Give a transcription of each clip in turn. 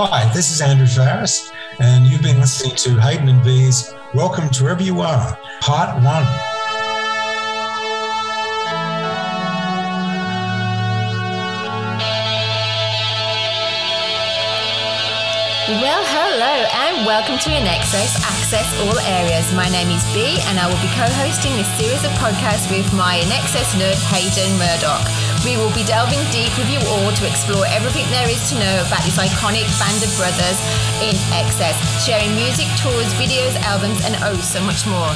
Hi, this is Andrew Farris, and you've been listening to Hayden and Bees. Welcome to wherever you are, part one. Well, hello and welcome to INXS Access All Areas. My name is B and I will be co-hosting this series of podcasts with my INXS nerd Hayden Murdoch. We will be delving deep with you all to explore everything there is to know about this iconic band of brothers in excess, sharing music, tours, videos, albums and oh so much more.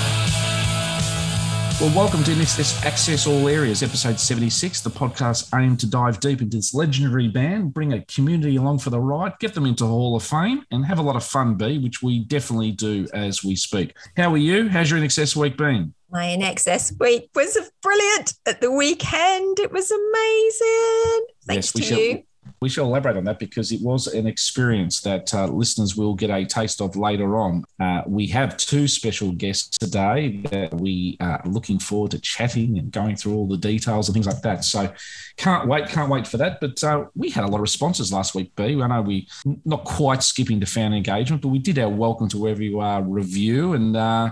Well, welcome to this this Access All Areas, episode 76, the podcast aimed to dive deep into this legendary band, bring a community along for the ride, get them into Hall of Fame, and have a lot of fun, B, which we definitely do as we speak. How are you? How's your INXS week been? My INXS week was brilliant at the weekend. It was amazing. Thanks Yes, we to you. We shall elaborate on that because it was an experience that uh, listeners will get a taste of later on. Uh, we have two special guests today that we are looking forward to chatting and going through all the details and things like that. So can't wait, can't wait for that. But uh, we had a lot of responses last week, B. I know we not quite skipping to fan engagement, but we did our welcome to wherever you are review and uh,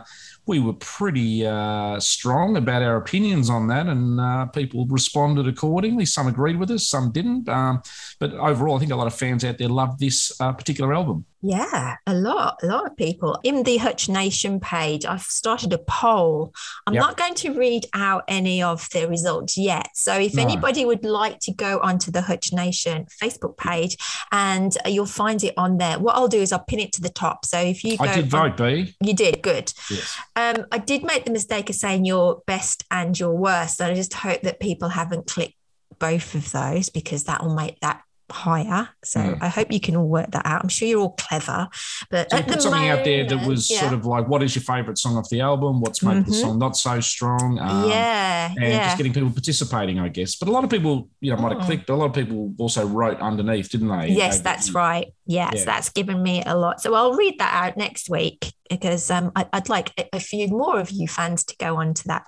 we were pretty uh, strong about our opinions on that, and uh, people responded accordingly. Some agreed with us, some didn't. Um, but overall, I think a lot of fans out there love this uh, particular album. Yeah, a lot, a lot of people. In the Hutch Nation page, I've started a poll. I'm Yep. not going to read out any of the results yet. So if No. anybody would like to go onto the Hutch Nation Facebook page and you'll find it on there. What I'll do is I'll pin it to the top. So if you go I did on- vote, B. you did good. Yes. Um, I did make the mistake of saying your best and your worst. And I just hope that people haven't clicked both of those because that will make that higher. So Mm. I hope you can all work that out. I'm sure you're all clever. But So you put the something out there that was yeah. sort of like, what is your favourite song off the album? What's made the Mhm. song not so strong? Um, yeah, And yeah. just getting people participating, I guess. But a lot of people, you know, might have Mm. clicked, but a lot of people also wrote underneath, didn't they? Yes, They- that's right. Yes, Yeah. that's given me a lot. So I'll read that out next week because um, I, I'd like a, a few more of you fans to go on to that.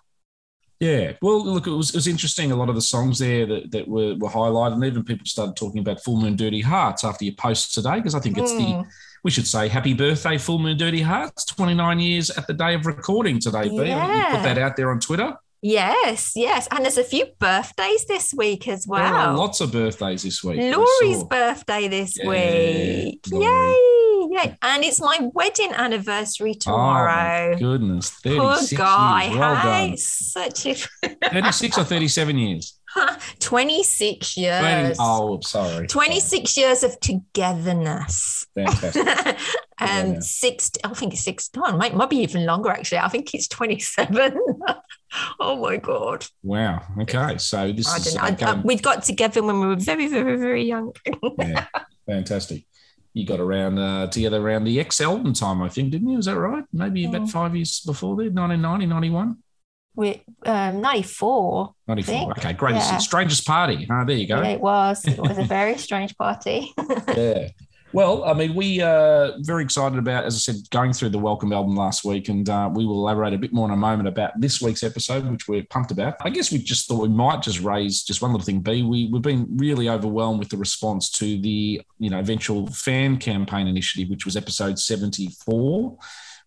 Yeah. Well, look, it was, it was interesting. A lot of the songs there that, that were, were highlighted, and even people started talking about Full Moon Dirty Hearts after your post today, because I think it's the, Mm. we should say, happy birthday, Full Moon Dirty Hearts, 29 years at the day of recording today, B. You Yeah. put that out there on Twitter. Yes, yes. And there's a few birthdays this week as well. lots of birthdays this week. Laurie's birthday this Yeah, week. Laurie. Yay! Yay. And it's my wedding anniversary Oh, tomorrow. goodness. Poor 36 guy. years. Well hey, done. such a 36 or 37 years? 26 20 years. Oh, sorry. 26 years of togetherness. Fantastic. um, Yeah. six, I think it's six, no, it might, might be even longer actually. I think it's 27. oh my God. Wow. Okay. So this I is don't know. I, I, we got together when we were very, very, very young. yeah, fantastic. You got around uh, together around the X album time, I think, didn't you? Is that right? Maybe about five years before there, 1990, 91? we um, 94. 94. Okay, greatest. yeah. Strangest party. Ah, there you go. Yeah, it was. It was a very strange party. yeah. Well, I mean, we are very excited about, as I said, going through the Welcome album last week, and uh, we will elaborate a bit more in a moment about this week's episode, which we're pumped about. I guess we just thought we might just raise just one little thing. B, we we've been really overwhelmed with the response to the you know eventual fan campaign initiative, which was episode seventy four.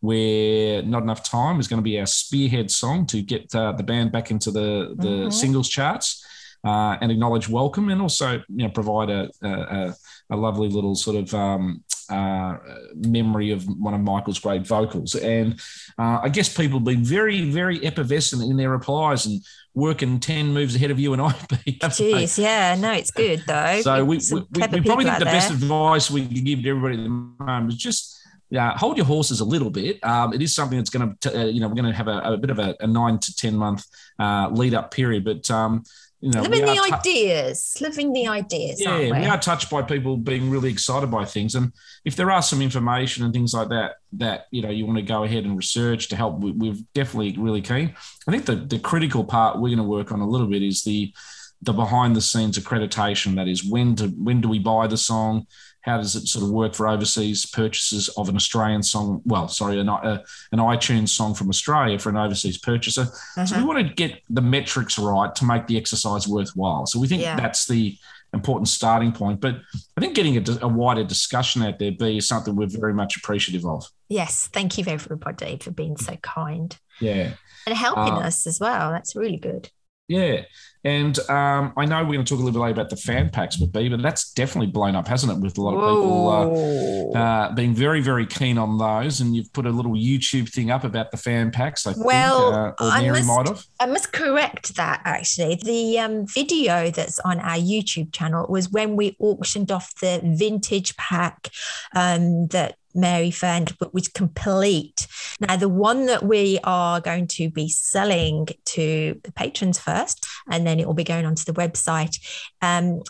Where not enough time is going to be our spearhead song to get uh, the band back into the the Mhm. singles charts uh, and acknowledge welcome, and also you know provide a, a, a a lovely little sort of um, uh, memory of one of Michael's great vocals. And uh, I guess people have been very, very effervescent in their replies and working 10 moves ahead of you and I. Jeez, yeah, no, it's good though. So we, we, we, we probably think the out best advice we can give to everybody at the moment is just yeah, hold your horses a little bit. Um, it is something that's going to, uh, you know, we're going to have a, a bit of a, a nine to 10 month uh, lead up period. But, um, you know, living the are tou- ideas, living the ideas, yeah, we? we are touched by people being really excited by things, and if there are some information and things like that that you know you want to go ahead and research to help, we, we're definitely really keen. I think the the critical part we're going to work on a little bit is the the behind the scenes accreditation. That is when to when do we buy the song? How does it sort of work for overseas purchases of an Australian song? Well, sorry, an, uh, an iTunes song from Australia for an overseas purchaser. So we Uh-huh. want to get the metrics right to make the exercise worthwhile. So we think Yeah. that's the important starting point. But I think getting a, a wider discussion out there, B, is something we're very much appreciative of. Yes, thank you everybody for being so kind. Yeah. And helping Uh, us as well. That's really good. Yeah. And um, I know we're going to talk a little bit later about the fan packs with B, but that's definitely blown up, hasn't it? With a lot of people uh, uh, being very, very keen on those. And you've put a little YouTube thing up about the fan packs. I think, uh, or I must-. I must correct that actually. The um, video that's on our YouTube channel was when we auctioned off the vintage pack um, that Mary found, but was complete. Now, the one that we are going to be selling to the patrons first, and then it will be going onto the website. Um,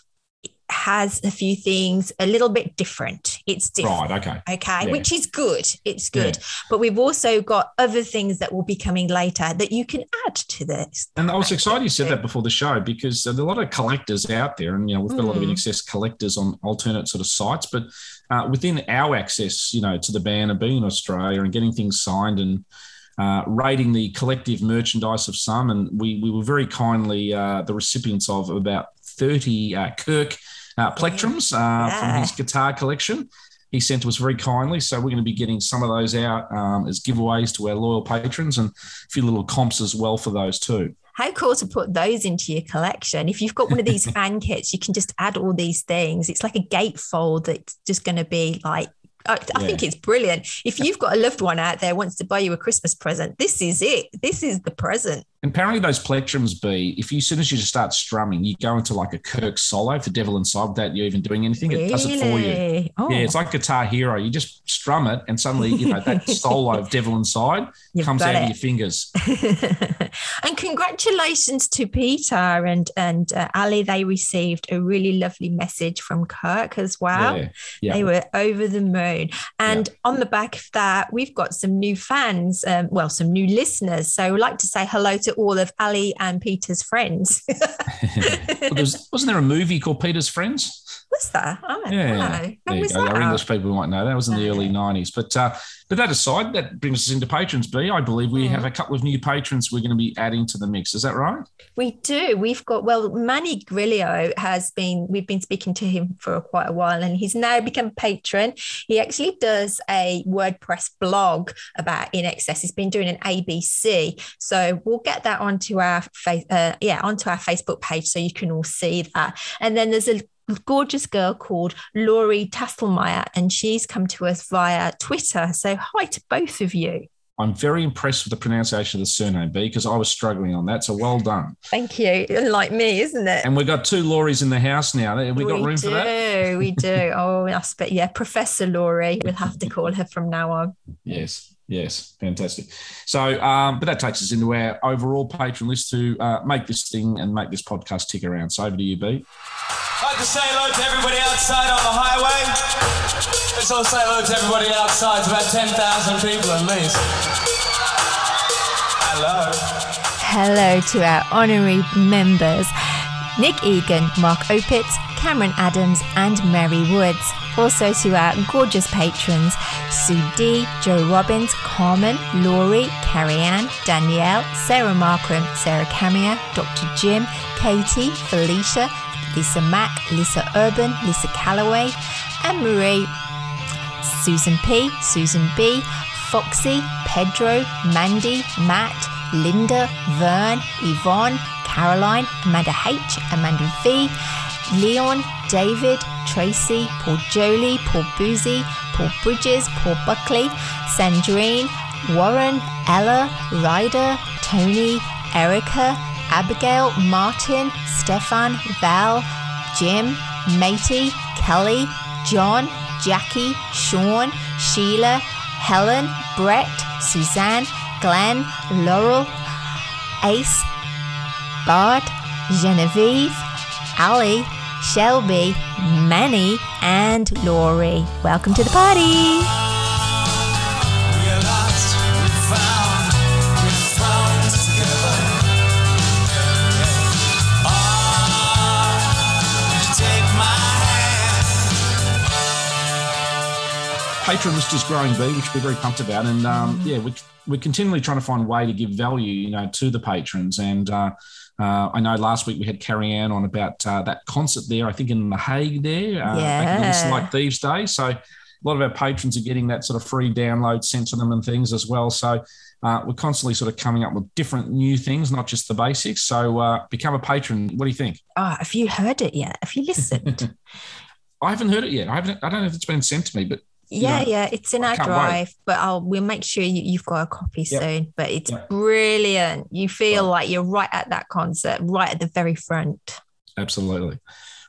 has a few things a little bit different. It's different. Right. Okay. Okay, Yeah. which is good. It's good. But we've also got other things that will be coming later that you can add to this. And I was excited you said that before the show because there's a lot of collectors out there, and you know we've got a lot of Mm. INXS collectors on alternate sort of sites. But uh, within our access, you know, to the band and being in Australia and getting things signed and uh, rating the collective merchandise of some, and we we were very kindly uh, the recipients of about thirty uh, Kirk uh, plectrums uh, from his guitar collection. He sent to us very kindly, so we're going to be getting some of those out um, as giveaways to our loyal patrons, and a few little comps as well for those too. How cool to put those into your collection. If you've got one of these fan kits, you can just add all these things. It's like a gatefold that's just going to be like, I, I Yeah. think it's brilliant. If you've got a loved one out there wants to buy you a Christmas present, this is it. This is the present. Apparently, those plectrums be if you, as soon as you just start strumming, you go into like a Kirk solo for Devil Inside without you even doing anything. It does it for you. Oh, Yeah, it's like Guitar Hero. You just strum it, and suddenly, you know, that solo of Devil Inside You've comes out of your fingers. and congratulations to Peter and and uh, Ali. They received a really lovely message from Kirk as well. Yeah, yeah. They were over the moon. And on the back of that, we've got some new fans, um, well, some new listeners. So we'd like to say hello to all of Ali and Peter's friends. Well, wasn't there a movie called Peter's Friends? What's that? I don't Yeah, know. there you go. Our? English people might know that was in the early '90s. But uh, but that aside, that brings us into patrons. B, I believe we Mm. have a couple of new patrons we're going to be adding to the mix. Is that right? We do. We've got well, Manny Grillo has been. We've been speaking to him for quite a while, and he's now become patron. He actually does a WordPress blog about INXS. He's been doing an ABC, so we'll get that onto our face. Uh, yeah, onto our Facebook page, so you can all see that. And then there's a gorgeous girl called Laurie Tastelmeyer, and she's come to us via Twitter. So hi to both of you. I'm very impressed with the pronunciation of the surname B because I was struggling on that. So well done. Thank you. Like me, isn't it? And we've got two Lauries in the house now. Have we got room do, for that? We do. We do. Oh, I bet. Yeah, Professor Laurie. We'll have to call her from now on. Yes. Yes, fantastic. So, um, but that takes us into our overall patron list to uh, make this thing and make this podcast tick around. So over to you, B. I'd like to say hello to everybody outside on the highway. Let's all say hello to everybody outside. It's about 10,000 people at least. Hello. Hello to our honorary members Nick Egan, Mark Opitz, Cameron Adams, and Mary Woods. Also to our gorgeous patrons Sue D, Joe Robbins, Carmen, Laurie, Carrie Ann, Danielle, Sarah Markram, Sarah Camia, Dr. Jim, Katie, Felicia, Lisa Mack, Lisa Urban, Lisa Calloway, Anne Marie, Susan P, Susan B, Foxy, Pedro, Mandy, Matt, Linda, Vern, Yvonne, Caroline, Amanda H, Amanda V, Leon, David, Tracy, Paul Jolie, Paul Boozy, Paul Bridges, Paul Buckley, Sandrine, Warren, Ella, Ryder, Tony, Erica, Abigail, Martin, Stefan, Val, Jim, Matey, Kelly, John, Jackie, Sean, Sheila, Helen, Brett, Suzanne, Glenn, Laurel, Ace, Bart, Genevieve, Ali, Shelby, Manny, and Laurie. Welcome to the party. Patron list is growing, B, which we're very pumped about. And um, yeah, we, we're continually trying to find a way to give value, you know, to the patrons. And uh, Uh, I know last week we had Carrie Ann on about uh, that concert there, I think in The Hague there, uh, back in Listen Yeah. Like Thieves Day. So a lot of our patrons are getting that sort of free download sent to them and things as well. So uh, we're constantly sort of coming up with different new things, not just the basics. So uh, become a patron. What do you think? Oh, have you heard it yet? Have you listened? I haven't heard it yet. I haven't. I don't know if it's been sent to me, but yeah, know, yeah, it's in I our can't wait. drive, but I'll we'll make sure you, you've got a copy Yep. soon. But it's Yep. brilliant. You feel Right. like you're right at that concert, right at the very front. Absolutely.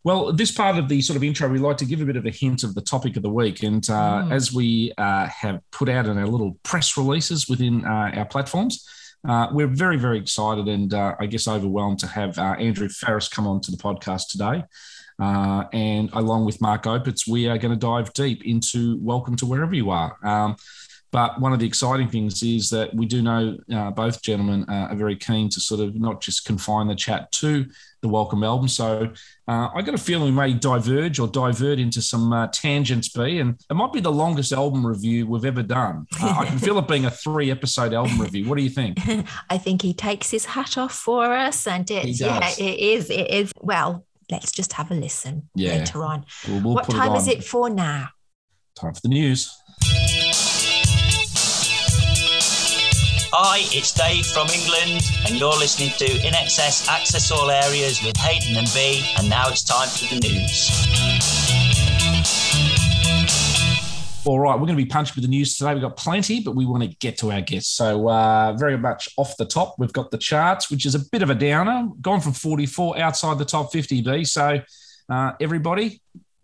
Well, this part of the sort of intro, we like to give a bit of a hint of the topic of the week. And uh, Mm. as we uh, have put out in our little press releases within uh, our platforms, uh, we're very, very excited and uh, I guess overwhelmed to have uh, Andrew Farris come on to the podcast today. Uh, and along with Mark Opitz, we are going to dive deep into Welcome to Wherever You Are. Um, but one of the exciting things is that we do know uh, both gentlemen uh, are very keen to sort of not just confine the chat to the Welcome album. So uh, I got a feeling we may diverge or divert into some uh, tangents, B, and it might be the longest album review we've ever done. Uh, I can feel it being a three episode album review. What do you think? I think he takes his hat off for us, and it's yeah, it is. It is. Well, let's just have a listen Yeah. later on. We'll, we'll what time it on. is it for now? Time for the news. Hi, it's Dave from England, and you're listening to INXS Access All Areas with Hayden and B. And now it's time for the news. All right, we're going to be punched with the news today. We've got plenty, but we want to get to our guests. So, uh, very much off the top, we've got the charts, which is a bit of a downer, gone from 44 outside the top 50, B. So, uh, everybody,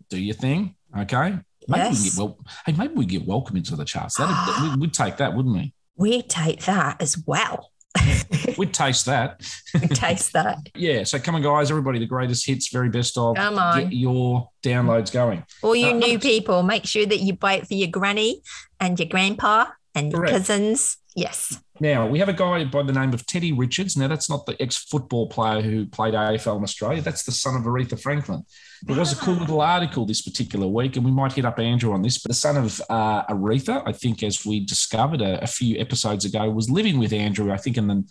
do your thing. Okay. Maybe we Yes. can get well. Hey, maybe we get welcome into the charts. That we, we'd take that, wouldn't we? We'd take that as well. We'd taste that. We'd taste that. Yeah. So, come on, guys. Everybody, the greatest hits, very best of. Come on. Get your downloads going. All you Uh, new people, make sure that you buy it for your granny and your grandpa and your Correct. cousins. Yes. Now, we have a guy by the name of Teddy Richards. Now, that's not the ex football player who played AFL in Australia. That's the son of Aretha Franklin. There was a cool little article this particular week, and we might hit up Andrew on this. But the son of uh, Aretha, I think, as we discovered a, a few episodes ago, was living with Andrew, I think, in the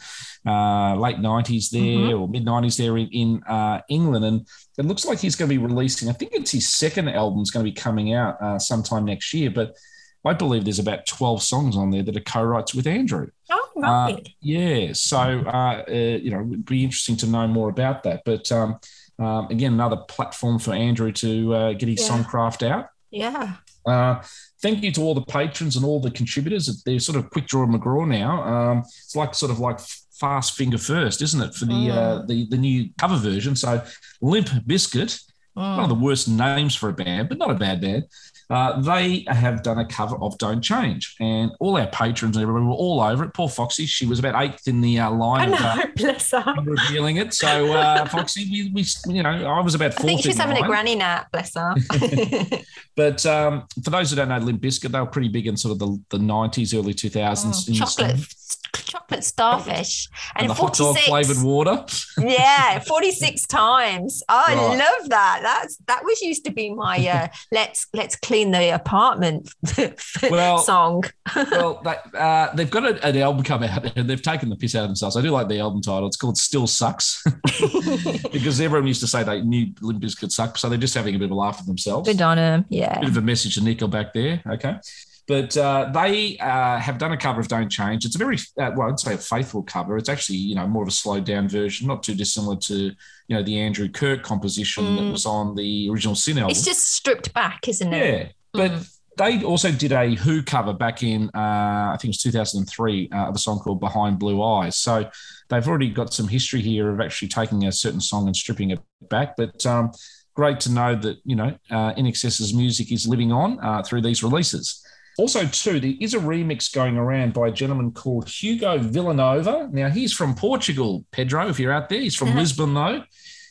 uh, late 90s there or mid 90s there in, in uh, England. And it looks like he's going to be releasing, I think it's his second album is going to be coming out uh, sometime next year. But I believe there's about 12 songs on there that are co writes with Andrew. Oh, Uh, yeah, so uh, uh, you know, it'd be interesting to know more about that. But um, um, again, another platform for Andrew to uh, get his Yeah. songcraft out. yeah. Uh, thank you to all the patrons and all the contributors. They're sort of quick draw McGraw now. Um, it's like sort of like fast finger first, isn't it, for the uh, the the new cover version? So Limp Bizkit, one of the worst names for a band, but not a bad band. Uh, they have done a cover of "Don't Change," and all our patrons and everybody were all over it. Poor Foxy, she was about eighth in the uh, I line of uh, know, bless her. revealing it. So uh, Foxy, we, we, you know, I was about I think she's in having a granny nap, bless her. But um, for those who don't know, Limp Bizkit, they were pretty big in sort of the, the 90s, early 2000s. Oh, chocolate, chocolate starfish, and and, the hot dog flavored water. yeah, 46 times. Oh, I love that. That's that was used to be my uh, let's let's clean the apartment Well- song. well, they, uh, they've got a, an album come out and they've taken the piss out of themselves. I do like the album title. It's called Still Sucks because everyone used to say they knew Limp Bizkit sucked. So they're just having a bit of a laugh at themselves. Good on him. Yeah. bit of a message to Nickelback there. Okay. But uh, they uh, have done a cover of Don't Change. It's a very, uh, well, I'd say a faithful cover. It's actually, you know, more of a slowed down version, not too dissimilar to, you know, the Andrew Kirk composition that Mm. was on the original Sin album. It's just stripped back, isn't it? yeah. But Mm. they also did a Who cover back in, uh, I think it was 2003, uh, of a song called Behind Blue Eyes. So they've already got some history here of actually taking a certain song and stripping it back. But um, great to know that, you know, uh, InXS's music is living on uh, through these releases. Also, too, there is a remix going around by a gentleman called Hugo Villanova. Now, he's from Portugal, Pedro, if you're out there. He's from Uh-huh. Lisbon, though.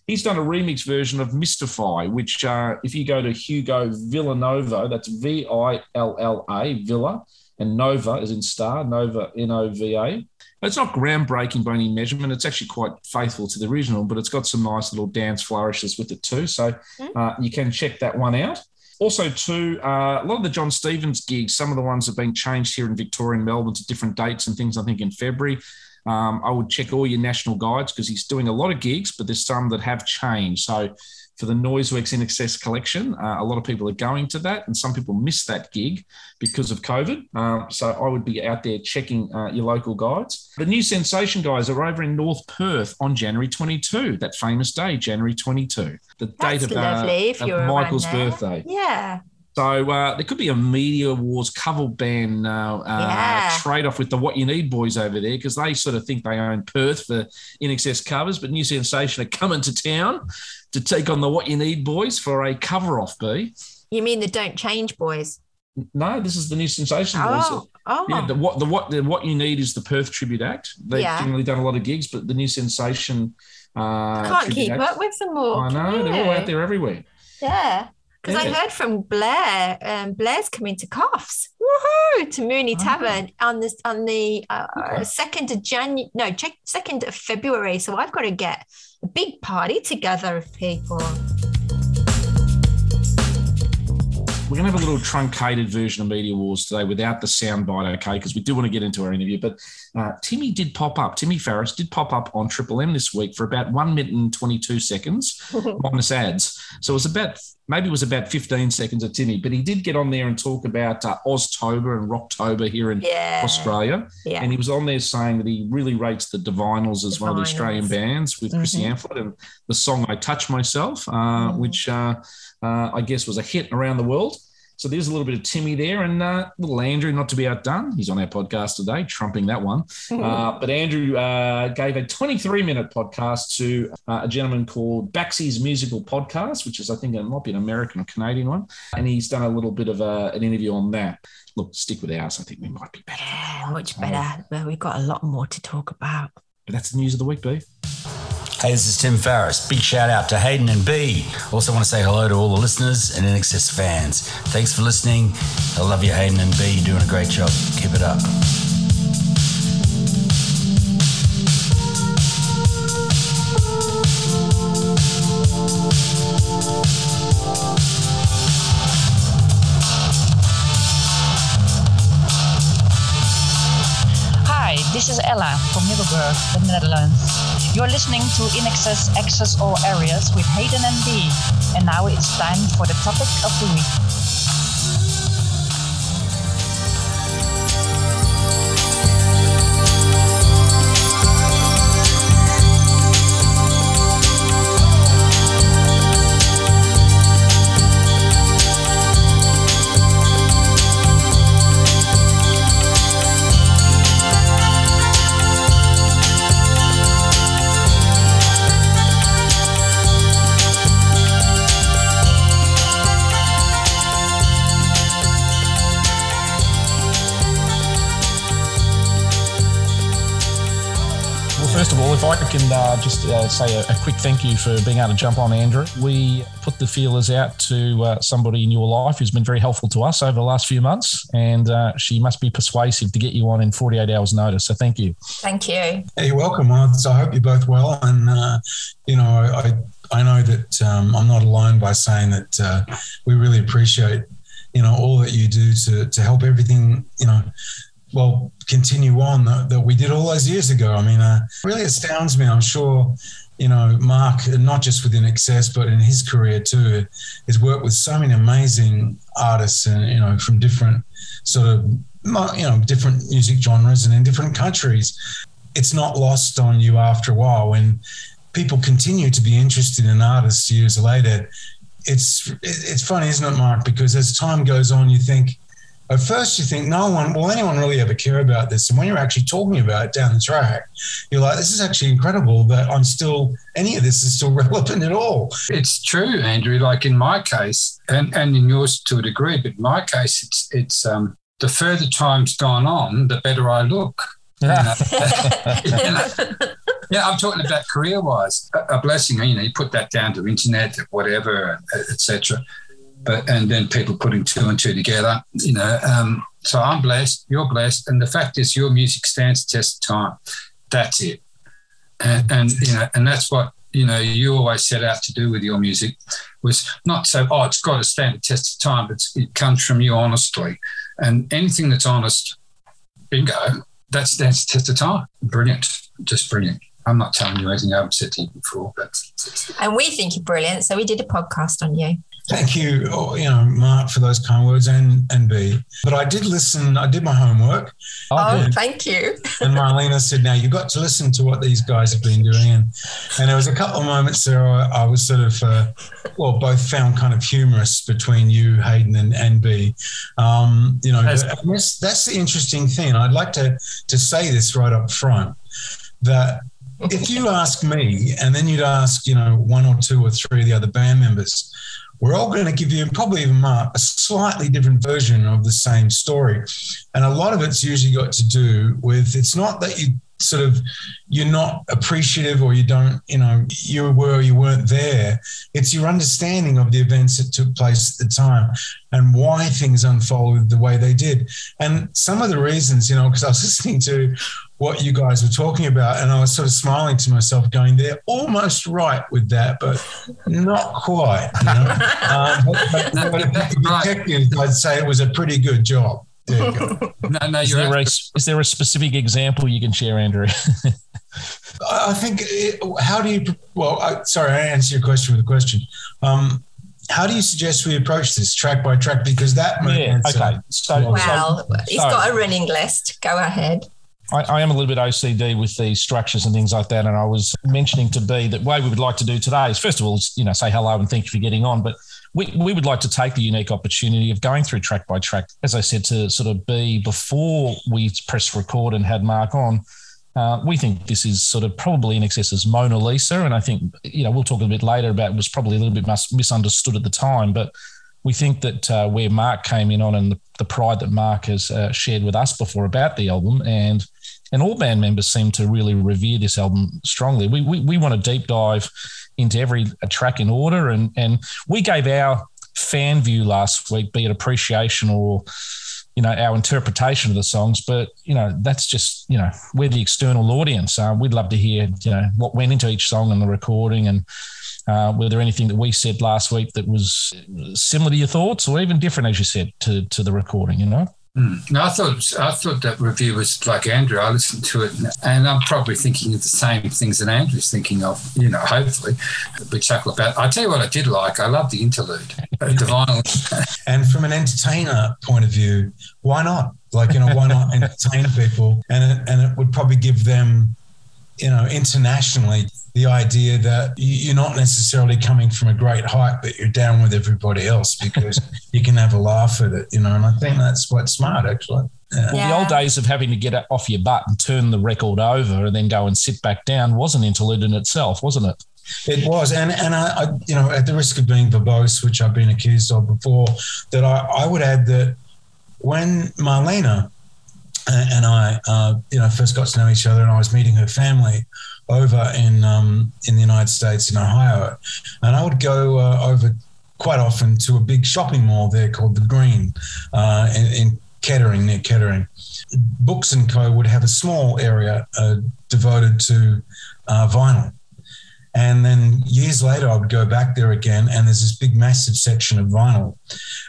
He's done a remix version of Mystify, which, uh, if you go to Hugo Villanova, that's V I L L A, Villa, and Nova is in star, Nova, N O V A. It's not groundbreaking by any measurement. It's actually quite faithful to the original, but it's got some nice little dance flourishes with it too. So uh, you can check that one out. Also, too, uh, a lot of the Jon Stevens gigs, some of the ones have been changed here in Victoria and Melbourne to different dates and things, I think in February. Um, I would check all your national guides because he's doing a lot of gigs, but there's some that have changed. So for the Noiseworks INXS collection. Uh, a lot of people are going to that, and some people miss that gig because of COVID. Um, so I would be out there checking uh, your local guides. The new sensation guys are over in North Perth on January 22, that famous day, January 22, the That's date of, lovely uh, if of Michael's birthday. Yeah. So uh, there could be a Media Wars cover band uh, uh, Yeah. trade off with the What You Need boys over there because they sort of think they own Perth for INXS covers, but New Sensation are coming to town to take on the What You Need boys for a cover off. B. You mean the Don't Change Boys? No, this is the New Sensation Oh, boys. oh. Yeah, the what the what the what you need is the Perth Tribute Act. They've Yeah. generally done a lot of gigs, but the New Sensation. Uh, can't keep Act- up with them all. I know they're all out there everywhere. Yeah. Because I heard from Blair, um, Blair's coming to Coffs, woohoo, to Moonee Oh. Tavern on this on the uh, second of January, no, check second of February. So I've got to get a big party together of people. We're going to have a little truncated version of Media Wars today without the soundbite, okay? Because we do want to get into our interview. But uh, Timmy did pop up. Timmy Farris did pop up on Triple M this week for about one minute and 22 seconds, minus ads. So it was about, maybe it was about 15 seconds of Timmy. But he did get on there and talk about uh, Oztober and Rocktober here in Yeah. Australia. Yeah. And he was on there saying that he really rates the Divinyls as one of the Australian bands with Chrissy Mhm. Amphlett and the song I Touch Myself, uh, Mm. which uh, uh, I guess was a hit around the world. So there's a little bit of Timmy there and uh, little Andrew, not to be outdone. He's on our podcast today, trumping that one. Uh, but Andrew uh, gave a 23 minute podcast to uh, a gentleman called Baxi's Musical Podcast, which is, I think, it might be an American or Canadian one. And he's done a little bit of uh, an interview on that. Look, stick with ours. I think we might be better. Yeah, much better. Well, we've got a lot more to talk about. But that's the news of the week, B. Hey, this is Tim Farris. Big shout out to Hayden and B. Also want to say hello to all the listeners and NXS fans. Thanks for listening. I love you, Hayden and B. You're doing a great job. Keep it up. Hi, this is Ella from Middelburg, the Netherlands. You're listening to INXS Access All Areas with Hayden and B. And now it's time for the topic of the week. First of all, if I can uh, just uh, say a, a quick thank you for being able to jump on, Andrew. We put the feelers out to uh, somebody in your life who's been very helpful to us over the last few months, and uh, she must be persuasive to get you on in 48 hours' notice. So thank you. Thank you. Hey, you're welcome. Well, so I hope you're both well. And, uh, you know, I, I know that um, I'm not alone by saying that uh, we really appreciate, you know, all that you do to, to help everything, you know, well, continue on that, that we did all those years ago. I mean, uh, really astounds me. I'm sure, you know, Mark, not just with INXS, but in his career too, has worked with so many amazing artists and, you know, from different sort of, you know, different music genres and in different countries it's not lost on you after a while when people continue to be interested in artists years later. It's it's funny, isn't it, Mark? Because as time goes on, you think at first you think no one will anyone really ever care about this, and when you're actually talking about it down the track, you're like, this is actually incredible that I'm still any of this is still relevant at all. It's true, Andrew. Like in my case, and, and in yours to a degree, but in my case, it's it's um, the further time's gone on, the better I look. yeah. You know? Yeah, I'm talking about career-wise. A, a blessing, you know. You put that down to internet, whatever, etc. But and then people putting two and two together, you know. Um, so I'm blessed. You're blessed, and the fact is, your music stands the test of time. That's it. And, and you know, and that's what you know you always set out to do with your music was not so oh it's got to stand the test of time but it comes from you honestly and anything that's honest bingo that's that's test of time. Brilliant, just brilliant. I'm not telling you anything I haven't said to you before, but And we think you're brilliant, so we did a podcast on you. Thank you, oh, you know, Mark, for those kind words, and and B. But I did listen. I did my homework, Oh, thank you. and Marlena said, "Now you've got to listen to what these guys have been doing." And and there was a couple of moments there I, I was sort of, uh, well, both found kind of humorous between you, Hayden, and and B. Um, you know, As- but I that's the interesting thing. I'd like to to say this right up front that if you ask me, and then you'd ask, you know, one or two or three of the other band members, we're all going to give you, probably even Mark, a slightly different version of the same story. And a lot of it's usually got to do with it's not that you sort of you're not appreciative or you don't you know you were you weren't there it's your understanding of the events that took place at the time and why things unfolded the way they did and some of the reasons you know because i was listening to what you guys were talking about and i was sort of smiling to myself going they're almost right with that but not quite you know um, but, but, but if Right. detectives i'd say it was a pretty good job there you go. no, no, Is you're there, a, is there a specific example you can share, Andrew? I I think. It, how do you? Well, I, sorry, I answer your question with a question. Um, how do you suggest we approach this track by track? Because that may yeah. Okay. So, Well, so- he's so- got a running list. Go ahead. I, I am a little bit OCD with these structures and things like that. And I was mentioning to B that way we would like to do today is first of all, you know, say hello and thank you for getting on. But we, we would like to take the unique opportunity of going through track by track, as I said, to sort of be before we press record and had Mark on. Uh, we think this is sort of probably INXS as Mona Lisa. And I think, you know, we'll talk a bit later about was probably a little bit mis- misunderstood at the time. But we think that uh, where Mark came in on and the, the pride that Mark has uh, shared with us before about the album and and all band members seem to really revere this album strongly. We we, we want to deep dive into every track in order, and and we gave our fan view last week, be it appreciation or you know our interpretation of the songs. But you know that's just you know we're the external audience. Uh, we'd love to hear you know what went into each song and the recording, and uh, were there anything that we said last week that was similar to your thoughts, or even different, as you said, to to the recording? You know. Mm. No, I thought I thought that review was like Andrew. I listened to it, and I'm probably thinking of the same things that Andrew's thinking of. You know, hopefully, we chuckle about. I tell you what, I did like. I love the interlude, the vinyl. And from an entertainer point of view, why not? Like, you know, why not entertain people? And it, and it would probably give them, you know, internationally, the idea that you- you're not necessarily coming from a great height, but you're down with everybody else because you can have a laugh at it, you know. And I think that's quite smart, actually. Yeah. Well, the old days of having to get off your butt and turn the record over and then go and sit back down was an interlude in itself, wasn't it? It was, and and I, I, you know, at the risk of being verbose, which I've been accused of before, that I, I would add that when Marlena and I, uh, you know, first got to know each other, and I was meeting her family over in um, in the United States in Ohio, and I would go uh, over quite often to a big shopping mall there called the Greene uh, in, in Kettering near Kettering. Books and Co would have a small area uh, devoted to uh, vinyl. And then years later, I would go back there again, and there's this big, massive section of vinyl,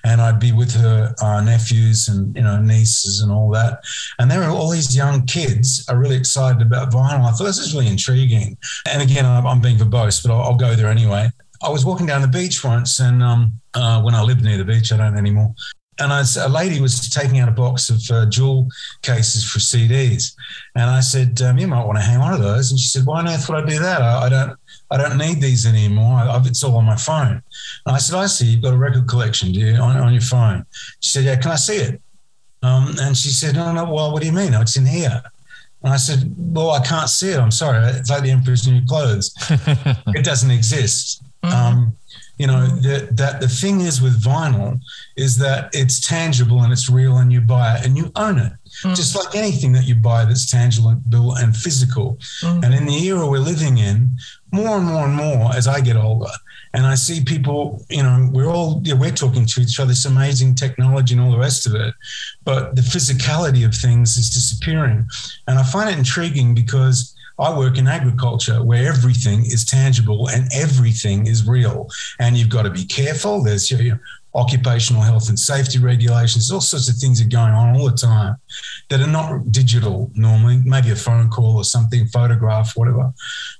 and I'd be with her uh, nephews and you know nieces and all that, and there are all these young kids are really excited about vinyl. I thought this is really intriguing, and again, I'm, being verbose, but I'll, I'll go there anyway. I was walking down the beach once, and um, uh, when I lived near the beach, I don't anymore. And I a lady was taking out a box of uh, jewel cases for CDs, and I said, um, "You might want to hang on to those." And she said, "Why on earth would I do that? I, I don't, I don't need these anymore. I, I've, it's all on my phone." And I said, "I see. You've got a record collection, do you, on, on your phone?" She said, "Yeah. Can I see it?" Um, and she said, "No, no. Well, what do you mean? It's in here." And I said, "Well, I can't see it. I'm sorry. It's like the Emperor's New Clothes. it doesn't exist." Um, you know that that the thing is with vinyl is that it's tangible and it's real and you buy it and you own it just like anything that you buy that's tangible and physical and in the era we're living in more and more and more as i get older and i see people you know we're all yeah, we're talking to each other this amazing technology and all the rest of it but the physicality of things is disappearing and i find it intriguing because I work in agriculture where everything is tangible and everything is real. And you've got to be careful. There's your, your occupational health and safety regulations. All sorts of things are going on all the time that are not digital normally, maybe a phone call or something, photograph, whatever.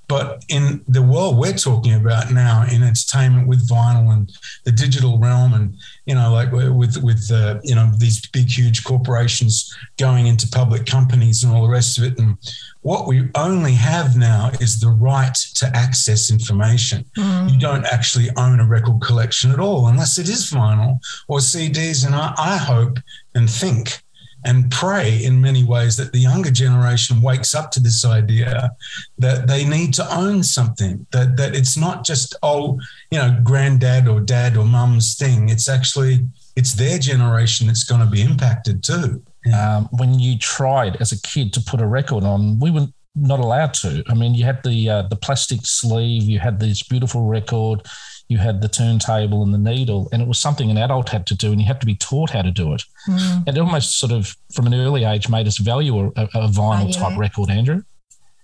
But in the world we're talking about now, in entertainment with vinyl and the digital realm, and you know, like with with uh, you know these big, huge corporations going into public companies and all the rest of it, and what we only have now is the right to access information. Mm. You don't actually own a record collection at all, unless it is vinyl or CDs. And I, I hope and think and pray in many ways that the younger generation wakes up to this idea that they need to own something that that it's not just oh you know granddad or dad or mum's thing it's actually it's their generation that's going to be impacted too um, when you tried as a kid to put a record on, we were not allowed to. I mean, you had the uh, the plastic sleeve, you had this beautiful record, you had the turntable and the needle, and it was something an adult had to do, and you had to be taught how to do it. Mm. And it almost sort of, from an early age, made us value a, a vinyl oh, type record, Andrew.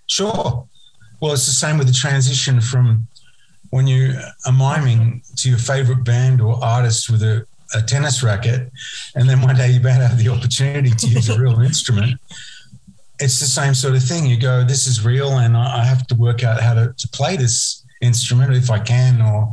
Sure. Well, it's the same with the transition from when you are miming to your favorite band or artist with a a tennis racket, and then one day you might have the opportunity to use a real instrument. It's the same sort of thing. You go, this is real, and I have to work out how to, to play this instrument if I can, or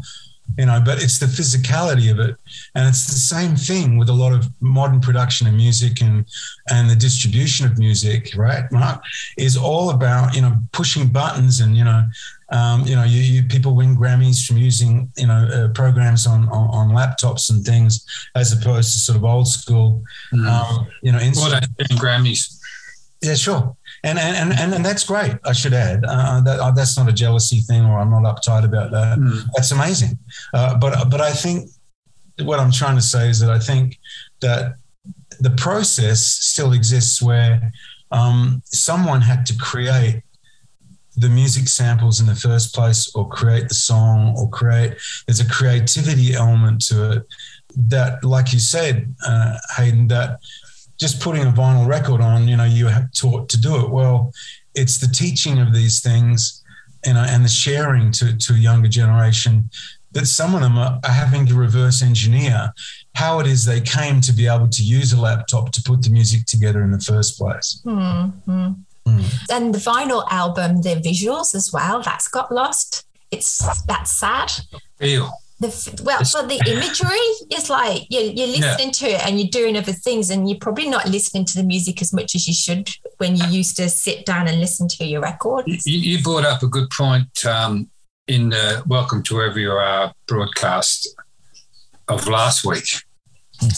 you know. But it's the physicality of it, and it's the same thing with a lot of modern production of music and and the distribution of music. Right, Mark is all about you know pushing buttons and you know um, you know, you, you, people win Grammys from using you know uh, programs on, on, on laptops and things, as opposed to sort of old school. Mm. Um, you know, instrument. Grammys. Yeah, sure. And, and and and that's great. I should add uh, that uh, that's not a jealousy thing, or I'm not uptight about that. Mm. That's amazing. Uh, but but I think what I'm trying to say is that I think that the process still exists where um, someone had to create the music samples in the first place or create the song or create there's a creativity element to it that like you said uh, hayden that just putting a vinyl record on you know you have taught to do it well it's the teaching of these things you know, and the sharing to, to a younger generation that some of them are, are having to reverse engineer how it is they came to be able to use a laptop to put the music together in the first place. Mm-hmm. Mm. And the vinyl album, the visuals as well, that's got lost. It's that's sad. Feel. The, well, but the imagery is like you're, you're listening yeah. to it and you're doing other things, and you're probably not listening to the music as much as you should when you used to sit down and listen to your records. You, you brought up a good point um, in the Welcome to Wherever You Are broadcast of last week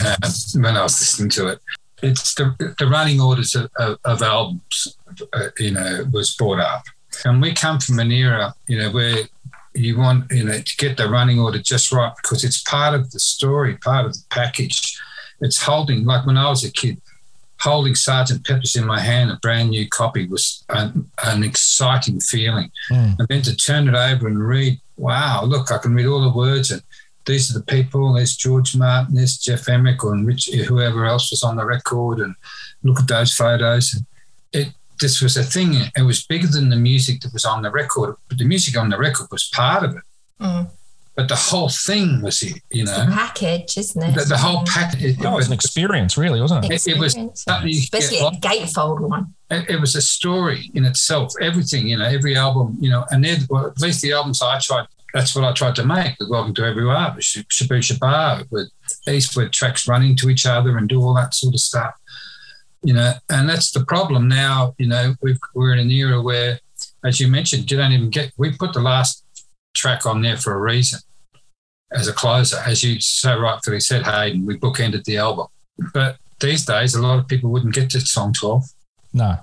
uh, when I was listening to it it's the, the running orders of, of, of albums, uh, you know, was brought up. And we come from an era, you know, where you want, you know, to get the running order just right because it's part of the story, part of the package. It's holding, like when I was a kid, holding Sergeant Pepper's in my hand, a brand new copy was an, an exciting feeling. Mm. And then to turn it over and read, wow, look, I can read all the words and these are the people. There's George Martin, there's Geoff Emerick, and Rich, whoever else was on the record, and look at those photos. And it this was a thing. It was bigger than the music that was on the record, but the music on the record was part of it. Mm. But the whole thing was it, you know. package, isn't it? The, the whole package. It, it, was an experience, really, wasn't it? It, it was especially a gatefold one. It, it, was a story in itself. Everything, you know, every album, you know, and then well, at least the albums I tried that's what I tried to make with Welcome to Wherever You Are with Shabooh Shoobah, with Eastward tracks running to each other and do all that sort of stuff. You know, and that's the problem now. You know, we are in an era where, as you mentioned, you don't even get. We put the last track on there for a reason, as a closer, as you so rightfully said, Hayden. We bookended the album, but these days a lot of people wouldn't get to song twelve. No,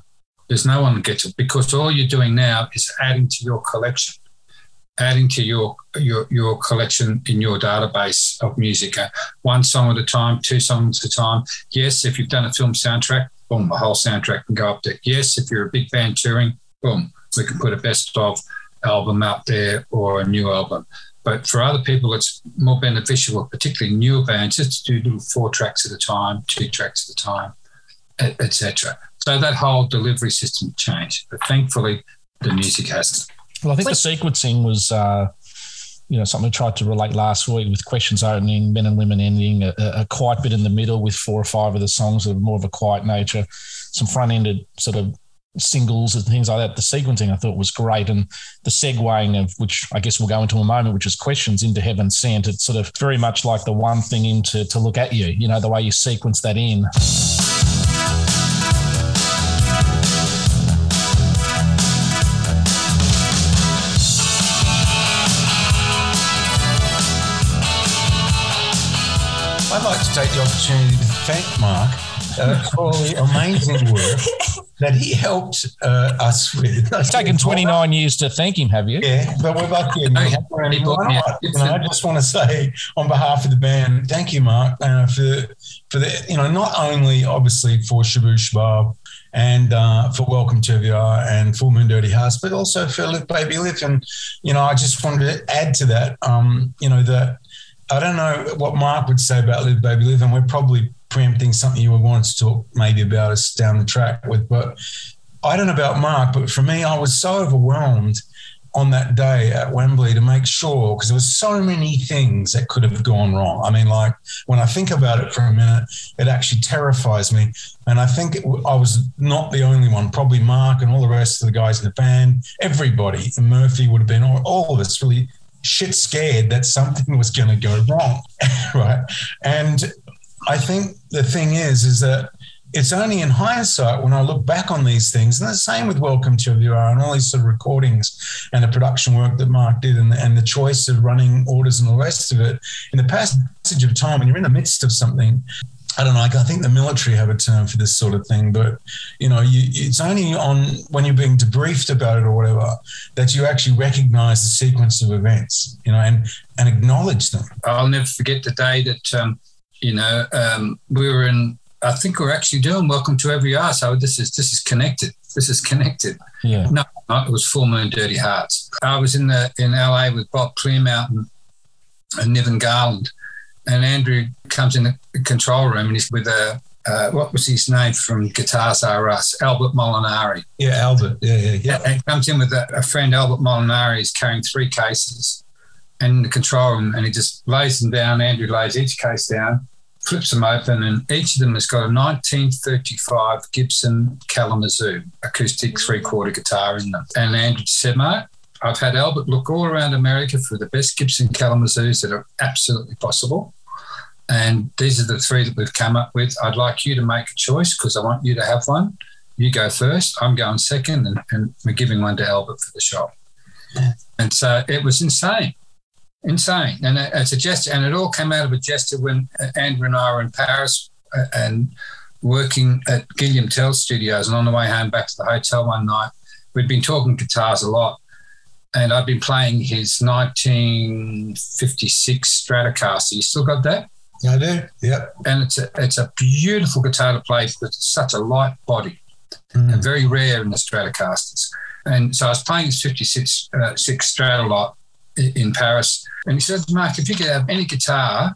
there's no one gets it because all you're doing now is adding to your collection adding to your your your collection in your database of music. Uh, one song at a time, two songs at a time. Yes, if you've done a film soundtrack, boom, the whole soundtrack can go up there. Yes, if you're a big band touring, boom, we can put a best of album out there or a new album. But for other people, it's more beneficial, particularly newer bands, just to do little four tracks at a time, two tracks at a time, etc. So that whole delivery system changed. But thankfully, the music hasn't. Well, I think the sequencing was uh, you know, something I tried to relate last week with questions opening, men and women ending, a, a quiet bit in the middle with four or five of the songs of more of a quiet nature, some front ended sort of singles and things like that. The sequencing I thought was great, and the segueing of which I guess we'll go into a moment, which is questions into heaven sent. It's sort of very much like the one thing into to look at you. You know the way you sequence that in. I'd like to take the opportunity to thank Mark uh, for the amazing work that he helped uh, us with. It's taken 29 years to thank him, have you? Yeah, but we're lucky. And we you know, I just want to say, on behalf of the band, thank you, Mark, uh, for for the you know not only obviously for Shabooh Shoobah and uh, for Welcome to VR and Full Moon Dirty Hearts, but also for Live Baby Live. And you know, I just wanted to add to that. Um, you know that. I don't know what Mark would say about Live Baby Live, and we're probably preempting something you would want to talk maybe about us down the track with. But I don't know about Mark, but for me, I was so overwhelmed on that day at Wembley to make sure because there was so many things that could have gone wrong. I mean, like when I think about it for a minute, it actually terrifies me. And I think it, I was not the only one. Probably Mark and all the rest of the guys in the band, everybody, and Murphy would have been all, all of us really shit scared that something was going to go wrong, right? And I think the thing is, is that it's only in hindsight when I look back on these things, and the same with Welcome to VR and all these sort of recordings and the production work that Mark did and and the choice of running orders and the rest of it. In the passage of time, when you're in the midst of something, I don't know. I think the military have a term for this sort of thing, but you know, you, it's only on when you're being debriefed about it or whatever that you actually recognise the sequence of events, you know, and and acknowledge them. I'll never forget the day that um, you know um, we were in. I think we're actually doing "Welcome to Every Art." So this is this is connected. This is connected. Yeah. No, it was Full Moon Dirty Hearts. I was in the in LA with Bob Clearmountain and Niven Garland and Andrew comes in the control room and he's with a uh, what was his name from Guitars R Us, Albert Molinaro. Yeah, Albert. Yeah, yeah, yeah. And comes in with a, a friend, Albert Molinaro, is carrying three cases in the control room, and he just lays them down. Andrew lays each case down, flips them open, and each of them has got a 1935 Gibson Kalamazoo acoustic three quarter guitar in them. And Andrew said, mate, I've had Albert look all around America for the best Gibson Kalamazoos that are absolutely possible. And these are the three that we've come up with. I'd like you to make a choice because I want you to have one. You go first, I'm going second, and, and we're giving one to Albert for the shop. Yeah. And so it was insane, insane. And it's a gesture, and it all came out of a gesture when Andrew and I were in Paris uh, and working at Guillaume Tell Studios. And on the way home back to the hotel one night, we'd been talking guitars a lot and I've been playing his 1956 Stratocaster. You still got that? I do. Yeah. And it's a it's a beautiful guitar to play with such a light body, mm. and very rare in the Stratocasters. And so I was playing his 56 uh, six Stratolite in Paris, and he said, "Mark, if you could have any guitar,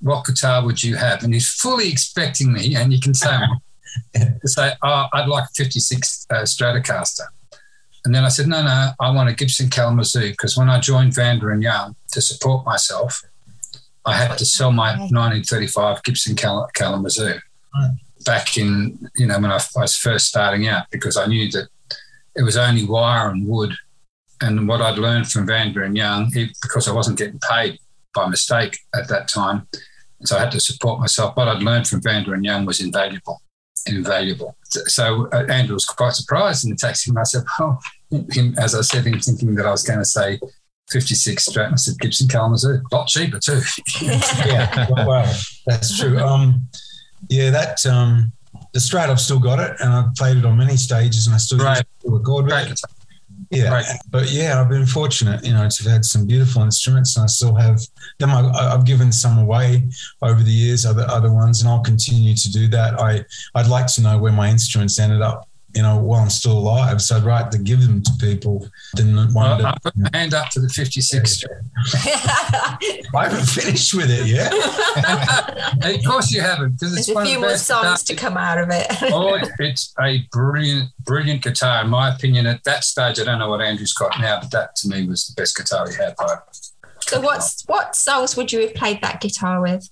what guitar would you have?" And he's fully expecting me, and you can say, to say, "Oh, I'd like a 56 uh, Stratocaster." And then I said, no, no, I want a Gibson Kalamazoo because when I joined Vanda and Young to support myself, I had to sell my 1935 Gibson Kal- Kalamazoo back in, you know, when I, I was first starting out because I knew that it was only wire and wood. And what I'd learned from Vanda and Young, because I wasn't getting paid by mistake at that time, so I had to support myself. What I'd learned from Vanda and Young was invaluable invaluable. So uh, Andrew was quite surprised in the taxi. And I said, oh, him, as I said, him thinking that I was going to say 56 Strat. I said, Gibson Kalamazoo, a lot cheaper too. yeah, well, that's true. Um, yeah, that um, the Strat, I've still got it and I've played it on many stages and I still right. record with it. Yeah, right. but yeah, I've been fortunate, you know, to have had some beautiful instruments, and I still have them. I, have given some away over the years, other other ones, and I'll continue to do that. I I'd like to know where my instruments ended up you know, while I'm still alive. So I'd like to give them to people. Didn't well, I put my hand up to the 56th I haven't finished with it yet. of course you haven't, because it's There's a few more songs to come out of it. oh, it's a brilliant, brilliant guitar. In my opinion, at that stage, I don't know what Andrew's got now, but that to me was the best guitar he had. By so, what's what songs would you have played that guitar with?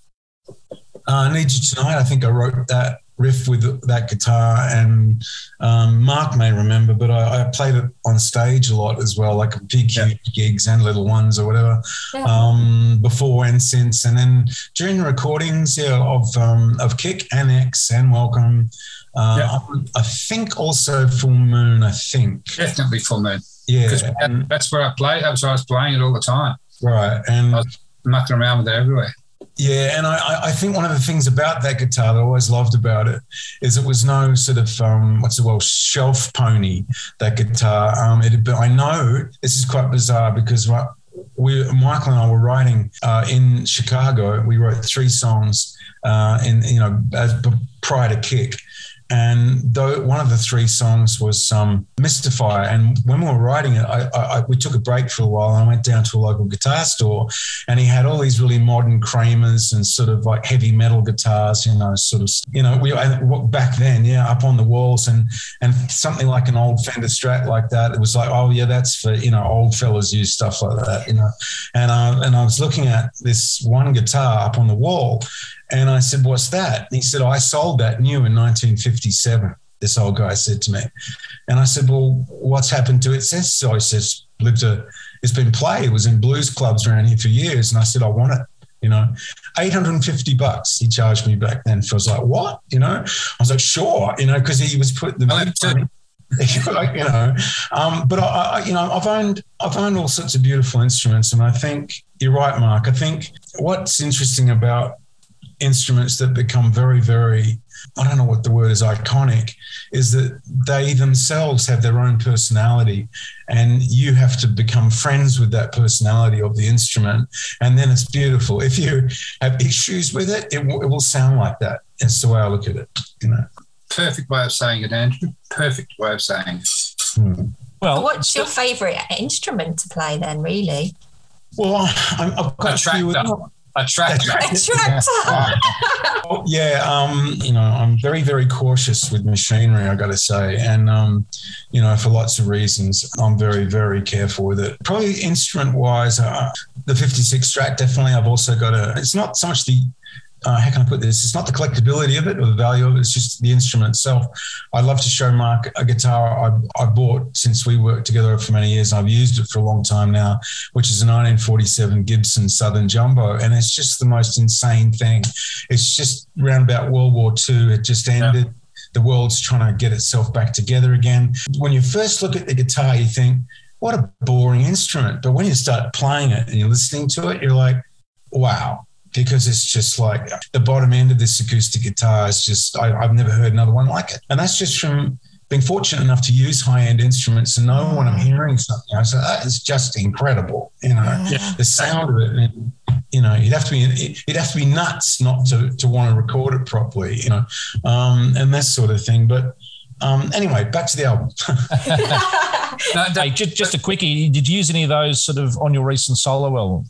Uh, Need You Tonight. I think I wrote that riff with that guitar. And um, Mark may remember, but I, I, played it on stage a lot as well, like big, yeah. huge gigs and little ones or whatever, yeah. um, before and since. And then during the recordings yeah, of um, of Kick and X and Welcome. Uh, yeah. I, I think also Full Moon. I think definitely Full Moon. Yeah, that's where I played. That's where I was playing it all the time. Right, and I was mucking around with it everywhere. Yeah, and I, I think one of the things about that guitar that I always loved about it is it was no sort of um, what's the well shelf pony. That guitar, um, it. But I know this is quite bizarre because we Michael and I were writing uh, in Chicago. We wrote three songs uh, in you know as prior to Kick, and though one of the three songs was um, Mystifier, and when we were writing it, I, I, we took a break for a while. And I went down to a local guitar store, and he had all these really modern Kramers and sort of like heavy metal guitars, you know, sort of, you know, we back then, yeah, up on the walls, and and something like an old Fender Strat like that. It was like, oh yeah, that's for you know old fellas use stuff like that, you know, and uh, and I was looking at this one guitar up on the wall, and I said, What's that? And he said, I sold that new in 1957. This old guy said to me. And I said, Well, what's happened to it since? So he says, lived a, it's been played. It was in blues clubs around here for years. And I said, I want it. You know, 850 bucks he charged me back then. So I was like, what? You know, I was like, sure, you know, because he was put the you know, um, but I, I, you know, I've owned I've owned all sorts of beautiful instruments, and I think you're right, Mark. I think what's interesting about instruments that become very, very, I don't know what the word is, iconic, is that they themselves have their own personality. And you have to become friends with that personality of the instrument. And then it's beautiful. If you have issues with it, it, w- it will sound like that. That's the way I look at it, you know. Perfect way of saying it, Andrew. Perfect way of saying it. Hmm. Well, what's your favourite instrument to play then, really? Well, i have got a few a tractor. A tractor. yeah, um, you know, I'm very, very cautious with machinery. I got to say, and um, you know, for lots of reasons, I'm very, very careful with it. Probably instrument-wise, uh, the 56 Strat definitely. I've also got a. It's not so much the uh, how can I put this? It's not the collectability of it or the value of it. It's just the instrument itself. I'd love to show Mark a guitar I, I bought since we worked together for many years. I've used it for a long time now, which is a 1947 Gibson Southern Jumbo. And it's just the most insane thing. It's just around about World War II. It just ended. Yeah. The world's trying to get itself back together again. When you first look at the guitar, you think, what a boring instrument. But when you start playing it and you're listening to it, you're like, wow, because it's just like the bottom end of this acoustic guitar is just I, have never heard another one like it, and that's just from being fortunate enough to use high end instruments and know when I'm hearing something, I say that is just incredible. You know, yeah. the sound of it. And, you know, you'd have to be you'd have to be nuts not to to want to record it properly. You know, um, and that sort of thing, but. Um, anyway, back to the album. hey, just, just a quickie. Did you use any of those sort of on your recent solo album?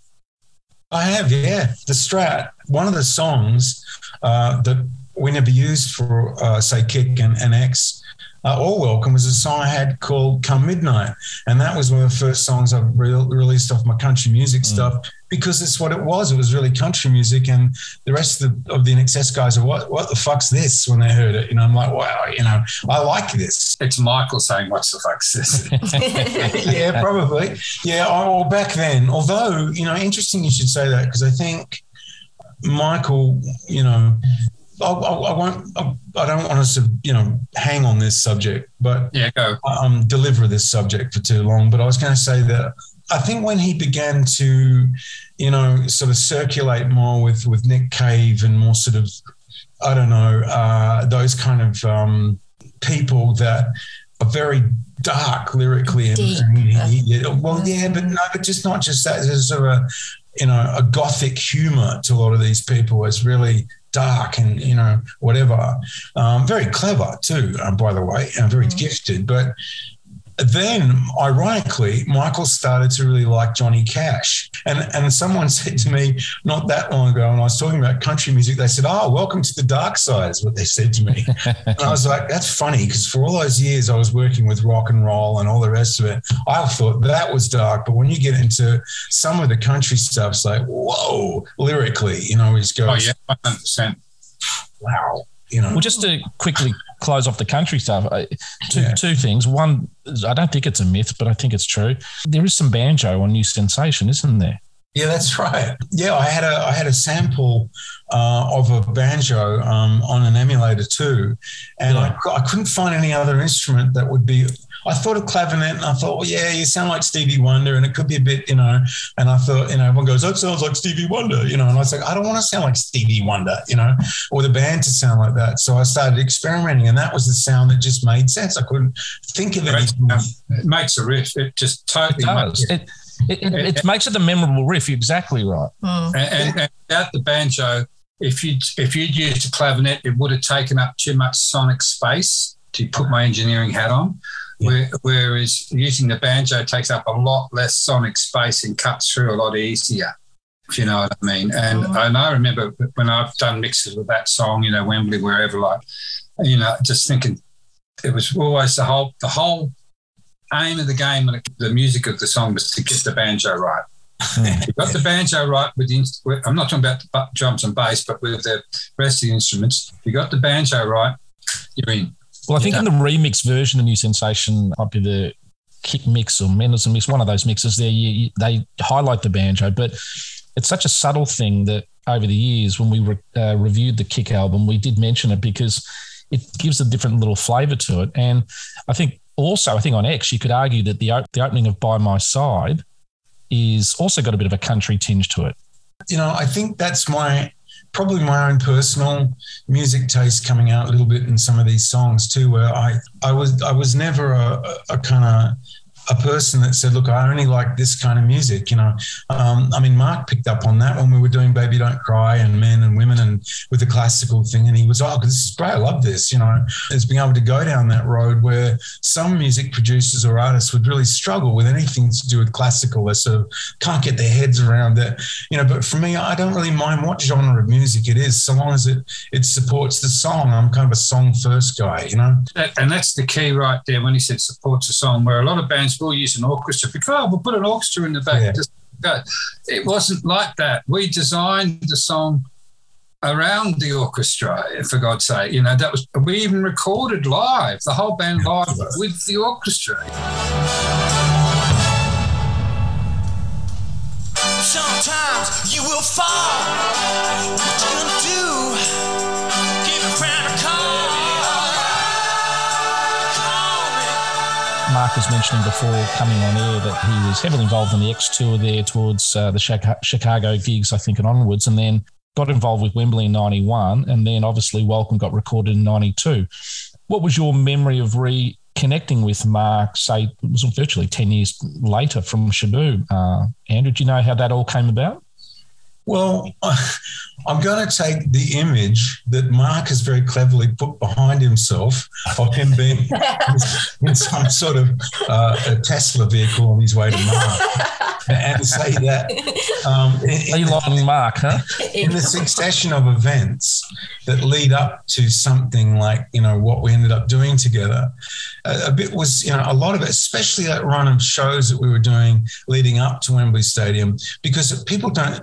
I have, yeah. The Strat, one of the songs uh, that we never used for, uh, say, Kick and, and X uh, or Welcome was a song I had called Come Midnight. And that was one of the first songs I re- released off my country music mm. stuff because it's what it was. It was really country music. And the rest of the, of the INXS guys are, what, what the fuck's this when they heard it? You know, I'm like, wow, you know, I like this. It's Michael saying, what's the fuck's this? yeah, probably. Yeah, or back then. Although, you know, interesting you should say that because I think Michael, you know, I, I, I won't. I, I, don't want us to, you know, hang on this subject, but yeah, go. Um, deliver this subject for too long. But I was going to say that I think when he began to, you know, sort of circulate more with with Nick Cave and more sort of, I don't know, uh, those kind of um, people that are very dark lyrically and, and he, he, well yeah but no but just not just that there's sort of a you know a gothic humor to a lot of these people is really dark and you know whatever. Um, very clever too, uh, by the way, and very mm-hmm. gifted. But then, ironically, Michael started to really like Johnny Cash. And, and someone said to me not that long ago, and I was talking about country music, they said, Oh, welcome to the dark side, is what they said to me. and I was like, That's funny, because for all those years I was working with rock and roll and all the rest of it, I thought that was dark. But when you get into some of the country stuff, it's like, Whoa, lyrically, you know, he's going, Oh, yeah, 100%. Wow. You know, well, just to quickly close off the country stuff, two, yeah. two things. One, I don't think it's a myth, but I think it's true. There is some banjo on New Sensation, isn't there? Yeah, that's right. Yeah, I had a I had a sample uh, of a banjo um, on an emulator too, and yeah. I, I couldn't find any other instrument that would be I thought of clavinet and I thought, well, yeah, you sound like Stevie Wonder and it could be a bit, you know. And I thought, you know, everyone goes, that sounds like Stevie Wonder, you know. And I was like, I don't want to sound like Stevie Wonder, you know, or the band to sound like that. So I started experimenting and that was the sound that just made sense. I couldn't think of anything. It makes a riff. It just totally it does. It, it, it, it, makes it a memorable riff. Exactly right. Mm. And, and, and without the banjo, if you'd if you'd used a clavinet, it would have taken up too much sonic space to put my engineering hat on. Yeah. Whereas using the banjo takes up a lot less sonic space and cuts through a lot easier, if you know what I mean. And, oh. and I remember when I've done mixes with that song, you know, Wembley, wherever, like, you know, just thinking it was always the whole the whole aim of the game and the music of the song was to get the banjo right. you got the banjo right with the, I'm not talking about the drums and bass, but with the rest of the instruments. You got the banjo right, you're in. Well, I think yeah. in the remix version, the new sensation might be the kick mix or Mendelssohn mix, one of those mixes there, you, you, they highlight the banjo, but it's such a subtle thing that over the years, when we re, uh, reviewed the kick album, we did mention it because it gives a different little flavor to it. And I think also, I think on X, you could argue that the, the opening of By My Side is also got a bit of a country tinge to it. You know, I think that's my probably my own personal music taste coming out a little bit in some of these songs too, where I, I was I was never a, a kind of a person that said, "Look, I only like this kind of music." You know, um, I mean, Mark picked up on that when we were doing "Baby Don't Cry" and "Men and Women" and with the classical thing, and he was, "Oh, this is great! I love this." You know, it's being able to go down that road where some music producers or artists would really struggle with anything to do with classical. They sort of can't get their heads around it. You know, but for me, I don't really mind what genre of music it is, so long as it it supports the song. I'm kind of a song first guy. You know, and that's the key right there when he said supports the song, where a lot of bands we'll use an orchestra because oh, we'll put an orchestra in the back. Yeah. Just go. It wasn't like that. We designed the song around the orchestra, for God's sake. You know, that was we even recorded live, the whole band live with the orchestra. Sometimes you will fall. What you gonna do? Give a friend a call. Mark was mentioning before coming on air that he was heavily involved in the X tour there towards uh, the Chicago gigs, I think, and onwards, and then got involved with Wembley in 91, and then obviously Welcome got recorded in 92. What was your memory of reconnecting with Mark, say, it was virtually 10 years later from Shabooh? Uh, Andrew, do you know how that all came about? Well, I'm going to take the image that Mark has very cleverly put behind himself of him being in some sort of uh, Tesla vehicle on his way to Mars and say that um, in, Elon Mark, huh? in the succession of events that lead up to something like you know what we ended up doing together, a, a bit was you know a lot of it, especially that run of shows that we were doing leading up to Wembley Stadium, because people don't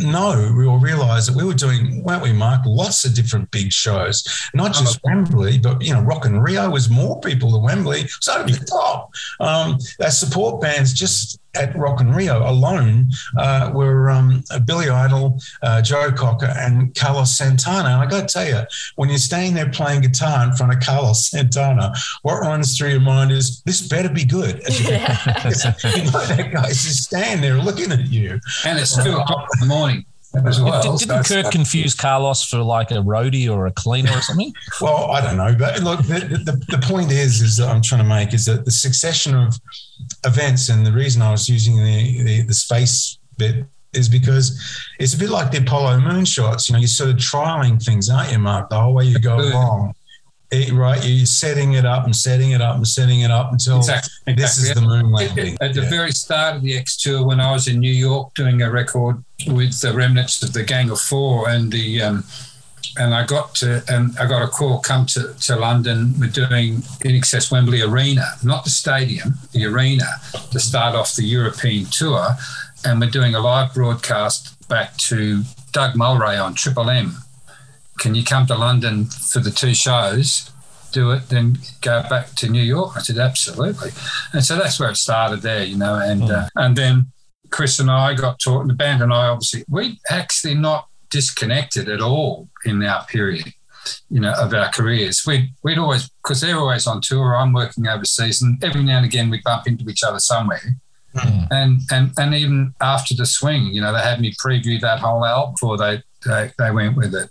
know or realize that we were doing, weren't we, Mark? Lots of different big shows, not just Wembley, but you know, Rock in Rio was more people than Wembley. So over the top. Um, our support bands just at Rock in Rio alone uh, were um, Billy Idol, uh, Joe Cocker, and Carlos Santana. And I got to tell you, when you're staying there playing guitar in front of Carlos Santana, what runs through your mind is this better be good. you know, that guy's just standing there looking at you, and it's two o'clock in the morning as well. Did, not Kirk confuse Carlos for like a roadie or a cleaner or something? well, I don't know, but look, the, the, the, point is, is that I'm trying to make is that the succession of events, and the reason I was using the the, the space bit is because it's a bit like the Apollo moonshots. You know, you're sort of trialing things, aren't you, Mark? The whole way you go along. It, right, you're setting it up and setting it up and setting it up until exactly. this is the moon landing. At, the very start of the X tour, when I was in New York doing a record with the remnants of the Gang of Four and the um, and I got to and I got a call come to, to London. We're doing INXS Wembley Arena, not the stadium, the arena, to start off the European tour, and we're doing a live broadcast back to Doug Mulray on Triple M. Can you come to London for the two shows? Do it, then go back to New York. I said absolutely, and so that's where it started there, you know, and mm. uh, and then Chris and I got taught, the band and I obviously we actually not disconnected at all in our period, you know, of our careers. We'd, we'd always, because they're always on tour, I'm working overseas, and every now and again we bump into each other somewhere. Mm. And, and and even after the swing, you know, they had me preview that whole album before they, they, they went with it.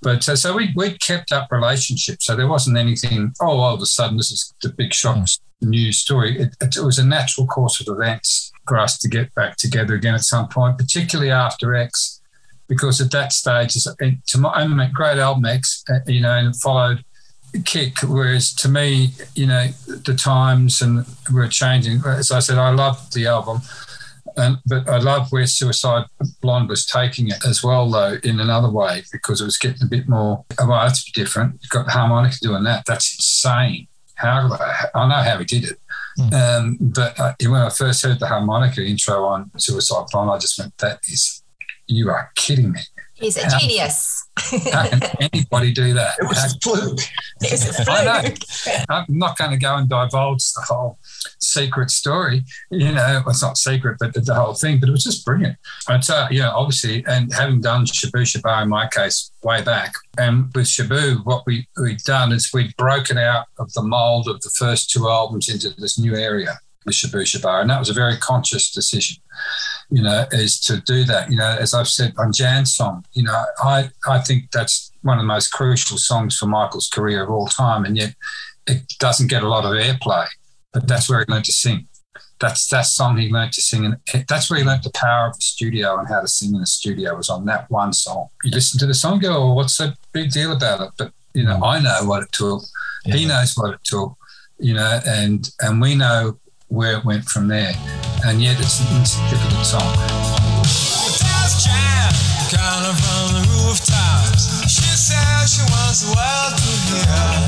But uh, so we we kept up relationships. So there wasn't anything. Oh, all of a sudden this is the big shock mm. news story. It, it, was a natural course of events for us to get back together again at some point, particularly after X because at that stage, to my own great album X, uh, you know, and followed Kick. Whereas to me, you know, the times and were changing. As I said, I loved the album. And, but I love where Suicide Blonde was taking it as well, though, in another way, because it was getting a bit more, well, that's different. You've got harmonica doing that. That's insane. How I know how he did it. Mm. Um, but uh, when I first heard the harmonica intro on Suicide Blonde, I just went, that is you are kidding me. He's a how, genius. how can anybody do that? It was a fluke. It was a fluke. I know. I'm not going to go and divulge the whole secret story. You know, it's not secret, but the, the whole thing. But it was just brilliant. And so, you know, obviously, and having done Shabooh Shoobah in my case way back, and with Shabooh, what we, we'd done is we'd broken out of the mold of the first two albums into this new area with Shabooh Shoobah. And that was a very conscious decision you know, is to do that. You know, as I've said on Jan's song, you know, I, I think that's one of the most crucial songs for Michael's career of all time. And yet it doesn't get a lot of airplay, but that's where he learned to sing. That's that song he learned to sing. And that's where he learned the power of the studio and how to sing in the studio was on that one song. You listen to the song, go, oh, what's the big deal about it? But, you know, I know what it took. Yeah. He knows what it took, you know, and, and we know where it went from there. And yet it's an insignificant song. Calling from the rooftops. She says she wants the world to hear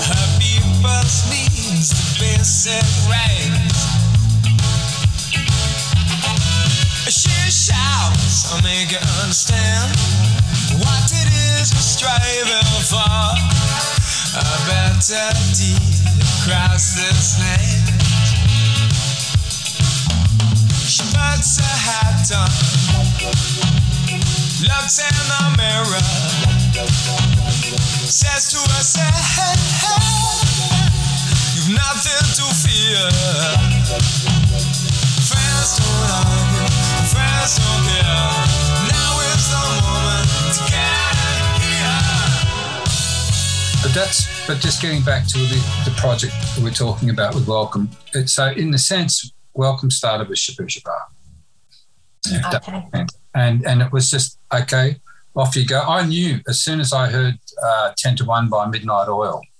her people's needs, the basic. She shouts, I make you understand what it is we're striving for. A better deed across this land. She puts her hat looks in the mirror, says to herself, nothing to fear. Friends don't argue, friends don't care. Now is the moment to get here. But that's but just getting back to the, the project we're talking about with Welcome. It's, so in the sense welcome started with Shabooh Shoobah. Okay. And and it was just okay, off you go. I knew as soon as I heard uh, ten to one by Midnight Oil, uh,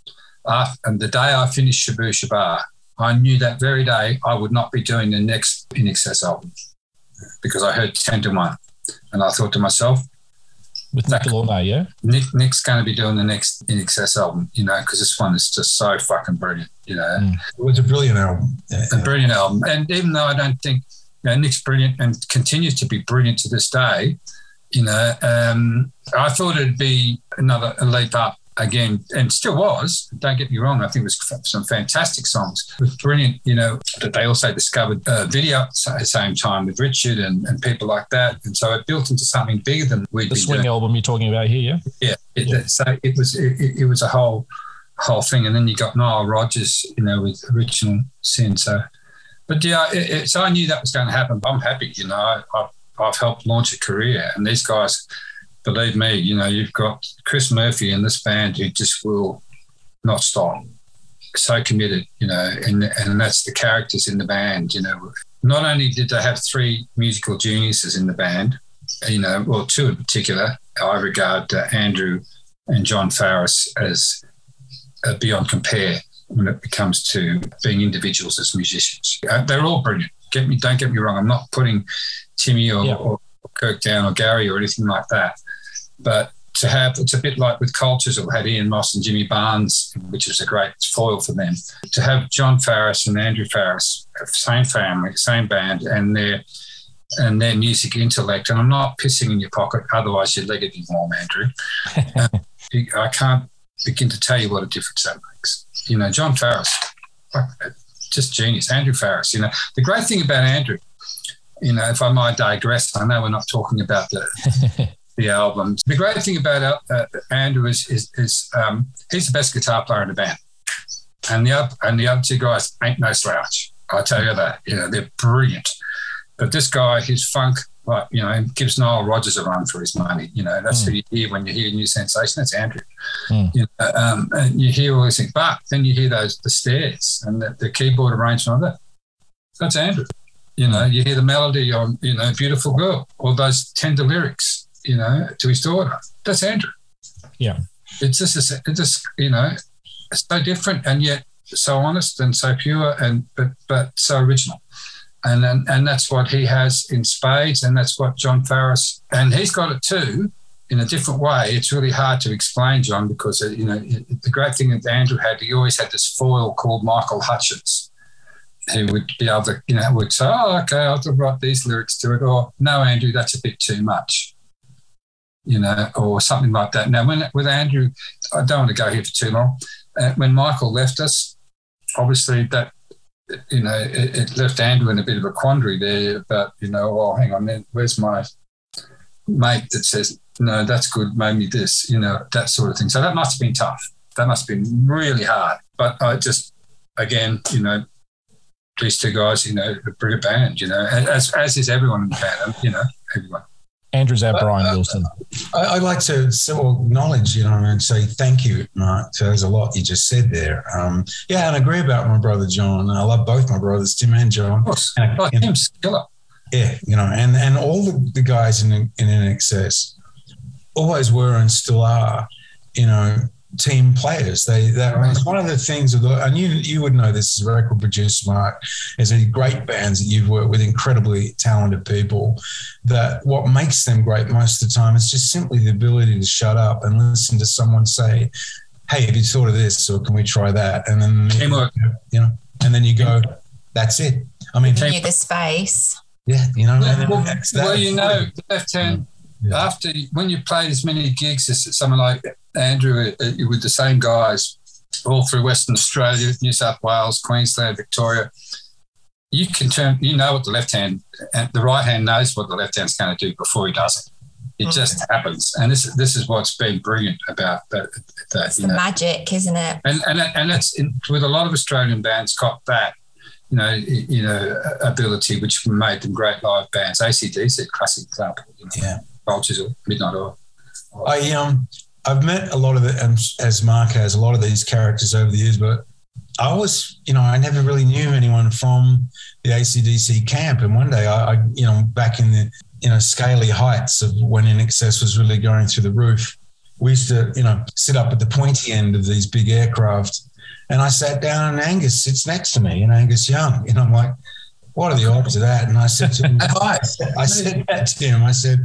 and the day I finished Shabooh Shoobah, I knew that very day I would not be doing the next INXS album because I heard ten to one, and I thought to myself, with Nick Launay, yeah? Nick, Nick's going to be doing the next INXS album, you know, because this one is just so fucking brilliant, you know. Mm. It was a brilliant album. Yeah, a brilliant album. And even though I don't think, you know, Nick's brilliant and continues to be brilliant to this day, you know, um, I thought it'd be another leap up again, and still was. Don't get me wrong. I think it was some fantastic songs. It was brilliant, you know, that they also discovered uh, video at the same time with Richard and, and people like that. And so it built into something bigger than we'd The swing doing. album you're talking about here, yeah? Yeah. It, yeah. So it was, it, it, was a whole, whole thing. And then you got Nile Rodgers, you know, with Original Sin. So, but yeah, it, it, so I knew that was going to happen. But I'm happy, you know, I, I've, I've helped launch a career and these guys, believe me, you know, you've got Chris Murphy in this band who just will not stop. So committed, you know, and and that's the characters in the band, you know. not only did they have three musical geniuses in the band, you know, well, two in particular, I regard uh, Andrew and John Farriss as uh, beyond compare when it comes to being individuals as musicians. Uh, they're all brilliant. Get me, don't get me wrong. I'm not putting Timmy or, yeah. or Kirk down or Gary or anything like that. But to have, it's a bit like with Cultures that had Ian Moss and Jimmy Barnes, which was a great foil for them. To have John Farriss and Andrew Farriss, same family, same band, and their and their music intellect. And I'm not pissing in your pocket, otherwise your leg would be warm, Andrew. uh, I can't begin to tell you what a difference that makes. You know, John Farriss, just genius. Andrew Farriss. You know, the great thing about Andrew, you know, if I might digress, I know we're not talking about the the albums. The great thing about uh, Andrew is is, is um, he's the best guitar player in the band, and the other, and the other two guys ain't no slouch. I tell you that. You know, they're brilliant. But this guy, his funk, like you know, gives Nile Rodgers a run for his money. You know, that's mm. who you hear when you hear New Sensation. That's Andrew. Mm. You know, um, and you hear all these things, but then you hear those the stairs and the, the keyboard arrangement of that. That's Andrew. You know, you hear the melody on, you know, Beautiful Girl, or those tender lyrics, you know, to his daughter. That's Andrew. Yeah. It's just, it's just, you know, so different and yet so honest and so pure and but but so original. And, and and that's what he has in spades, and that's what John Farriss and he's got it too in a different way. It's really hard to explain, John, because uh, you know the great thing that Andrew had, he always had this foil called Michael Hutchence, who would be able to, you know, would say, "Oh, okay, I'll write these lyrics to it," or "No, Andrew, that's a bit too much," you know, or something like that. Now, when with Andrew, I don't want to go here for too long. Uh, when Michael left us, obviously that you know it, it, left Andrew in a bit of a quandary there. But you know, oh, hang on, where's my mate that says no, that's good, maybe this, you know, that sort of thing. So that must have been tough. That must have been really hard. But I just, again, you know, these two guys, you know, a brilliant band, you know, as, as is everyone in the band, you know, everyone. Andrew's our Brian uh, Wilson. I, would like to acknowledge, you know, and say thank you, Mark. So there's a lot you just said there. Um, yeah, and I agree about my brother John. I love both my brothers, Tim and John. Of course. And, oh, Tim's killer. Yeah, you know, and and all the, the guys in in INXS always were and still are, you know, team players. They that right. one of the things of the and you you would know this as a record producer, Mark, is a great bands that you've worked with incredibly talented people. That what makes them great most of the time is just simply the ability to shut up and listen to someone say, Hey, have you thought of this or can we try that? And then teamwork. You know, and then you go, That's it. I mean you the space. Yeah, you know, well, well you know, left hand yeah. after when you played as many gigs as someone like Andrew uh, with the same guys all through Western Australia, New South Wales, Queensland, Victoria, you can turn. You know what the left hand and the right hand knows what the left hand's going to do before he does it. It mm. just happens, and this is this is what's been brilliant about that. that it's the know. magic, isn't it? And and and it's in, with a lot of Australian bands got that you know, you know, ability which made them great live bands. ACDC, classic example. You know. Yeah. Vultures Midnight Oil. I um I've met a lot of it, um, as Mark has a lot of these characters over the years, but I was, you know, I never really knew anyone from the ACDC camp. And one day, I, I you know, back in the you know scaly heights of when INXS was really going through the roof, we used to, you know, sit up at the pointy end of these big aircraft. And I sat down, and Angus sits next to me, and Angus Young, and I'm like, "What are the odds of that?" And I said to him, "I said that to him. I said."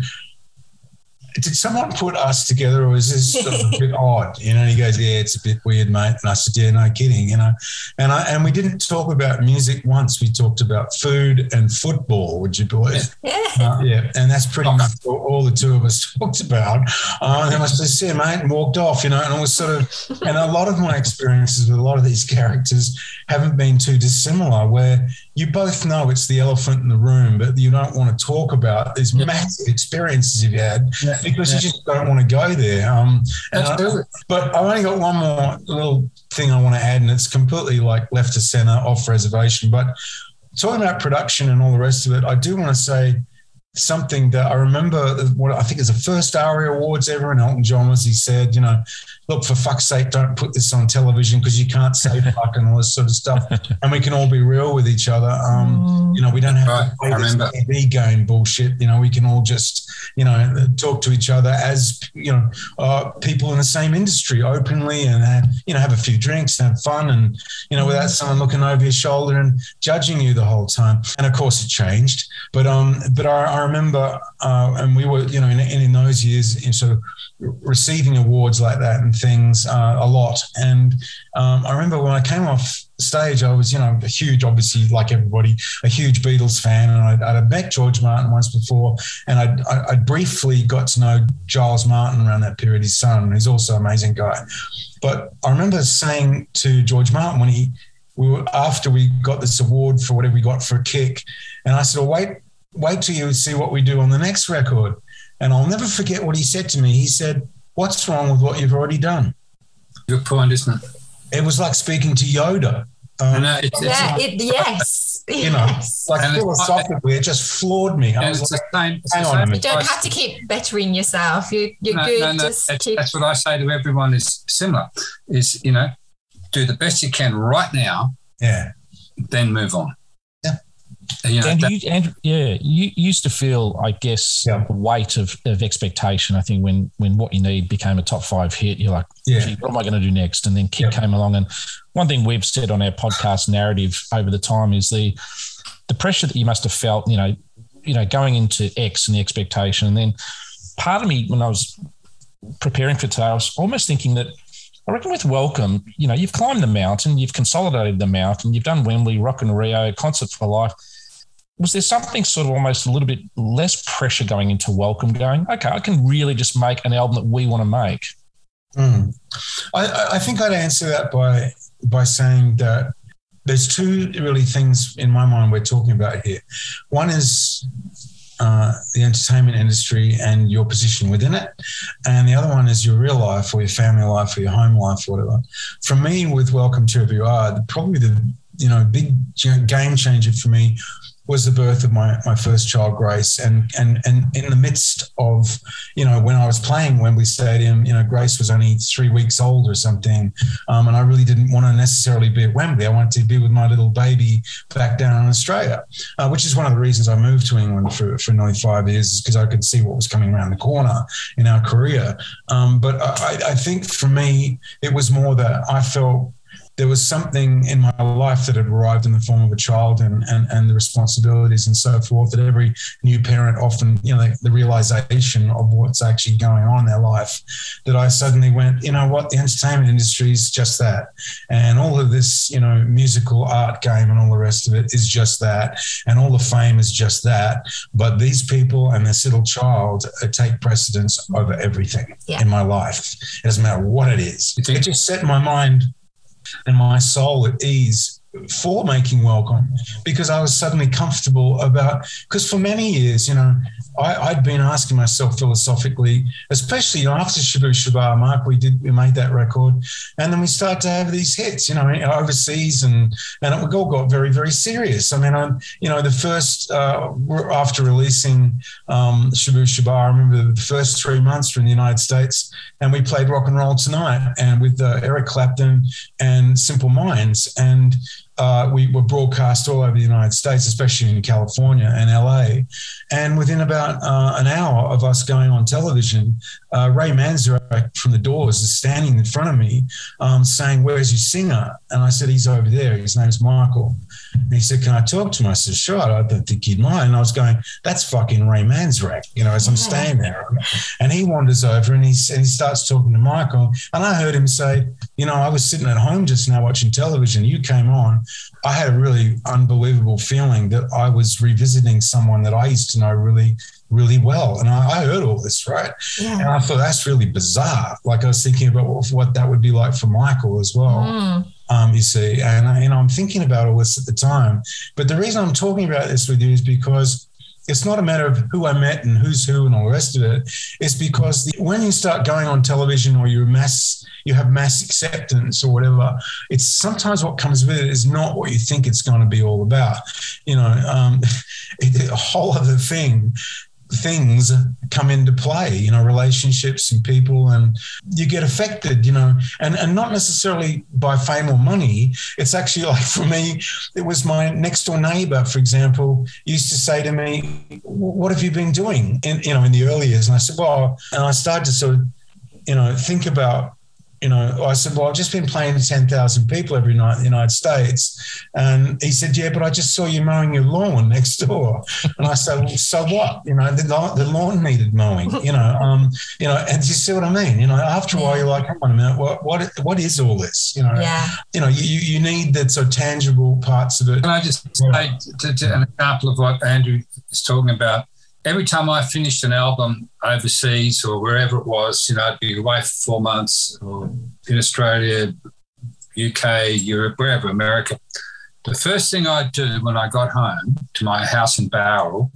Did someone put us together or is this sort of a bit odd? You know, he goes, yeah, it's a bit weird, mate. And I said, yeah, no kidding, you know. And I and we didn't talk about music once. We talked about food and football, would you boys? Yeah. Uh, yeah. And that's pretty much all the two of us talked about. Uh, and then I said, see you, mate, and walked off, you know. And it was sort of, and a lot of my experiences with a lot of these characters haven't been too dissimilar, where you both know it's the elephant in the room, but you don't want to talk about these yeah. massive experiences you've had yeah. because yeah. you just don't want to go there. Um, I, but I've only got one more little thing I want to add, and it's completely like left to center, off reservation. But talking about production and all the rest of it, I do want to say something that I remember what I think is the first ARIA Awards ever, and Elton John was he said, you know, look for fuck's sake, don't put this on television because you can't say fuck and all this sort of stuff, and we can all be real with each other. Um, you know, we don't have Right, to play this. TV game bullshit. You know, we can all just you know talk to each other as you know uh, people in the same industry openly and have, you know have a few drinks and have fun and you know without someone looking over your shoulder and judging you the whole time. And of course, it changed. But um, but I, I remember, uh, and we were you know in, in those years in sort of receiving awards like that and things uh, a lot. And um, I remember when I came off stage, I was, you know, a huge, obviously, like everybody, a huge Beatles fan. And I'd, I'd met George Martin once before, and I'd, I- I'd briefly got to know Giles Martin around that period, his son, who's also an amazing guy. But I remember saying to George Martin when he, we were after we got this award for whatever we got for a kick, and I said, well, wait, wait till you see what we do on the next record. And I'll never forget what he said to me. He said, What's wrong with what you've already done? Good point, isn't it? It was like speaking to Yoda. I Um, know, it's, it's, Yeah, it, yes. you know, yes. like And philosophically, it just floored me. I and was it's like, the same. It's hang the on a minute. You don't have to keep bettering yourself. You, you're no, good. no, no. Just That's, keep. that's what I say to everyone is similar. Is you know, do the best you can right now, yeah, then move on. Yeah. And, you that- you, and yeah, you used to feel, I guess, Yeah. the weight of, of expectation. I think when when what you need became a top five hit, you're like, yeah, what am I going to do next? And then Kick Yeah. came along. And one thing we've said on our podcast narrative over the time is the the pressure that you must have felt, you know, you know, going into X and the expectation. And then part of me, when I was preparing for today, I was almost thinking that I reckon with Welcome, you know, you've climbed the mountain, you've consolidated the mountain, you've done Wembley, Rock in Rio, Concert for Life. Was there something sort of almost a little bit less pressure going into Welcome, going, okay, I can really just make an album that we want to make? Mm. I- I, think I'd answer that by by saying that there's two really things in my mind we're talking about here. One is uh, the entertainment industry and your position within it, and the other one is your real life or your family life or your home life or whatever. For me, with Welcome to Wherever You Are, probably the you know big game changer for me was the birth of my, my first child, Grace. And, and, and in the midst of, you know, when I was playing Wembley Stadium, you know, Grace was only three weeks old or something. Um, and I really didn't want to necessarily be at Wembley. I wanted to be with my little baby back down in Australia, uh, which is one of the reasons I moved to England for, for nearly five years, because I could see what was coming around the corner in our career. Um, but I, I think for me, it was more that I felt there was something in my life that had arrived in the form of a child and, and, and the responsibilities and so forth that every new parent often, you know, the, the realization of what's actually going on in their life that I suddenly went, you know what, the entertainment industry is just that. And all of this, you know, musical art game and all the rest of it is just that. And all the fame is just that. But these people and this little child uh, take precedence over everything Yeah. in my life. It doesn't matter what it is. It just set my mind and my soul at ease for making welcome because I was suddenly comfortable about because for many years, you know, I, I'd been asking myself philosophically, especially you know, after Shabooh Shoobah Mark, we did we made that record, and then we started to have these hits, you know, overseas, and and it all got very very serious. I mean, I'm you know the first uh, after releasing um, Shabooh Shoobah, I remember the first three months were in the United States, and we played Rock and Roll Tonight, and with uh, Eric Clapton and Simple Minds, and uh, we were broadcast all over the United States, especially in California and LA. And within about uh, an hour of us going on television, uh, Ray Manzarek from The Doors is standing in front of me um, saying, Where's your singer? And I said, He's over there. His name's Michael. And he said, Can I talk to him? I said, Sure. I don't think he'd mind. And I was going, That's fucking Ray Manzarek, you know, as I'm staying there. And he wanders over and he, and he starts talking to Michael. And I heard him say, You know, I was sitting at home just now watching television. You came on. I had a really unbelievable feeling that I was revisiting someone that I used to know really, really well. And I, I heard all this, right? Yeah. And I thought that's really bizarre. Like I was thinking about what, what that would be like for Michael as well. Mm. Um, you see, and I, you know, I'm thinking about all this at the time. But the reason I'm talking about this with you is because it's not a matter of who I met and who's who and all the rest of it. It's because the, when you start going on television or you mass, you have mass acceptance or whatever. It's sometimes what comes with it is not what you think it's going to be all about. You know, um, it, a whole other thing. Things come into play, you know, relationships and people, and you get affected, you know, and, and not necessarily by fame or money. It's actually like for me, it was my next door neighbor, for example, used to say to me, What have you been doing in, you know, in the early years? And I said, Well, and I started to sort of, you know, think about you know, I said, well, I've just been playing to 10,000 people every night in the United States. And he said, yeah, but I just saw you mowing your lawn next door. And I said, well, so what? You know, the, the lawn needed mowing, you know, um, you know, and you see what I mean? You know, after a while, you're like, hang on a minute, what, what, what is all this? You know, yeah. you know, you, you need the sort of tangible parts of it. Can I just say to, to an example of what Andrew is talking about? Every time I finished an album overseas or wherever it was, you know, I'd be away for four months or in Australia, UK, Europe, wherever, America. The first thing I'd do when I got home to my house in Bowral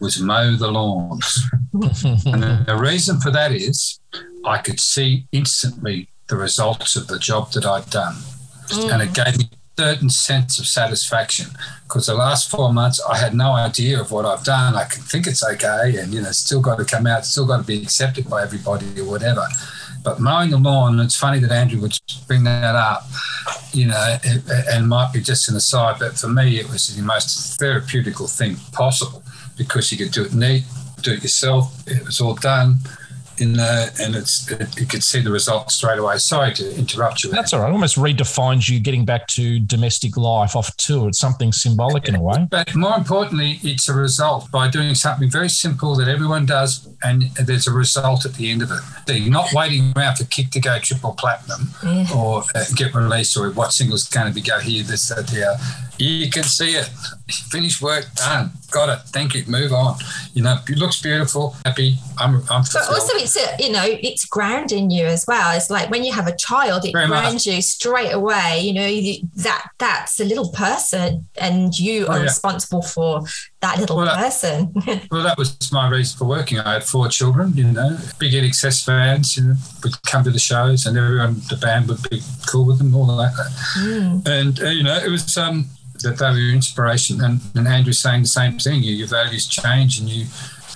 was mow the lawns. and the reason for that is I could see instantly the results of the job that I'd done. Mm. And it gave me certain sense of satisfaction because the last four months I had no idea of what I've done. I can think it's okay and, you know, still got to come out, still got to be accepted by everybody or whatever. But mowing the lawn, it's funny that Andrew would bring that up, you know, it, and might be just an aside, but for me, it was the most therapeutical thing possible because you could do it neat, do it yourself. It was all done in there, and it's it, you could see the results straight away. Sorry to interrupt you. That's all right. Almost redefines you getting back to domestic life off tour. It's something symbolic in a way. But more importantly, it's a result by doing something very simple that everyone does, and there's a result at the end of it. You're not waiting around for Kick to go triple platinum yeah. or uh, get released or what single's going to be go here, this, that, there you can see it. Finished work, done. Got it. Thank you. Move on. You know, it looks beautiful. Happy. I'm. I'm. But also, it's a, you know, it's grounding you as well. It's like when you have a child, it Very grounds much. you straight away. You know, you, that that's a little person, and you oh, are yeah. responsible for that little well, person. That, well, that was my reason for working. I had four children. You know, big INXS fans. You know, would come to the shows, and everyone, the band would be cool with them, all that. Mm. And uh, you know, it was um that they were inspiration. And, and Andrew's saying the same thing. You, your values change and you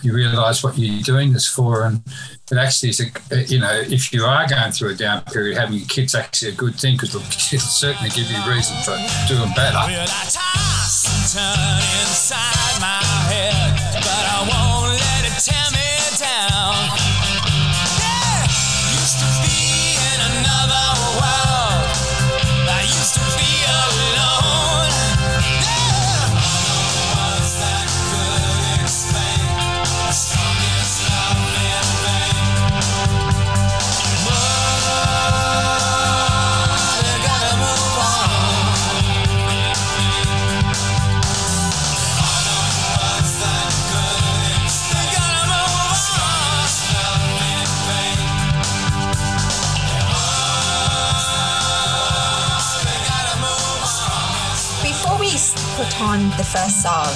you realise what you're doing this for. And it actually is, a, you know, if you are going through a down period, having your kids actually a good thing because it'll, certainly give you reason for doing better. On the first song.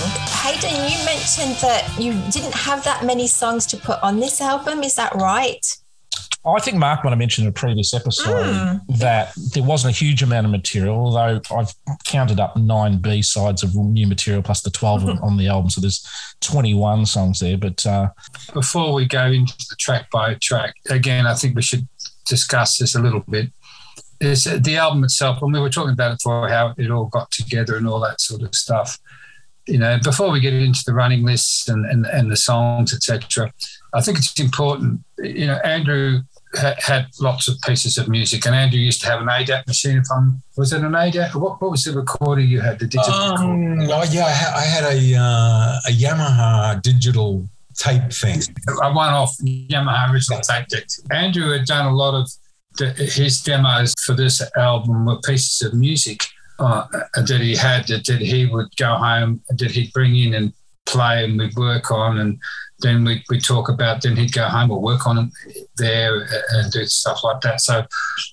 Hayden, you mentioned that you didn't have that many songs to put on this album. Is that right? I think Mark might have mentioned in a previous episode mm. that there wasn't a huge amount of material, although I've counted up nine B sides of new material plus the 12 mm-hmm. on the album. So there's 21 songs there. But uh, before we go into the track by track, again, I think we should discuss this a little bit is the album itself, and we were talking about it for how it all got together and all that sort of stuff. You know, before we get into the running lists and, and, and the songs, etc., I think it's important. You know, Andrew ha- had lots of pieces of music, and Andrew used to have an ADAT machine. If I'm, was it an ADAT? What, what was the recorder you had? The digital. Um, oh yeah, I had, I had a uh, a Yamaha digital tape thing. A one-off Yamaha original tape deck. Andrew had done a lot of his demos for this album were pieces of music uh, that he had that, that he would go home, that he'd bring in and play and we'd work on. And then we'd, we'd talk about, then he'd go home or work on them there and do stuff like that. So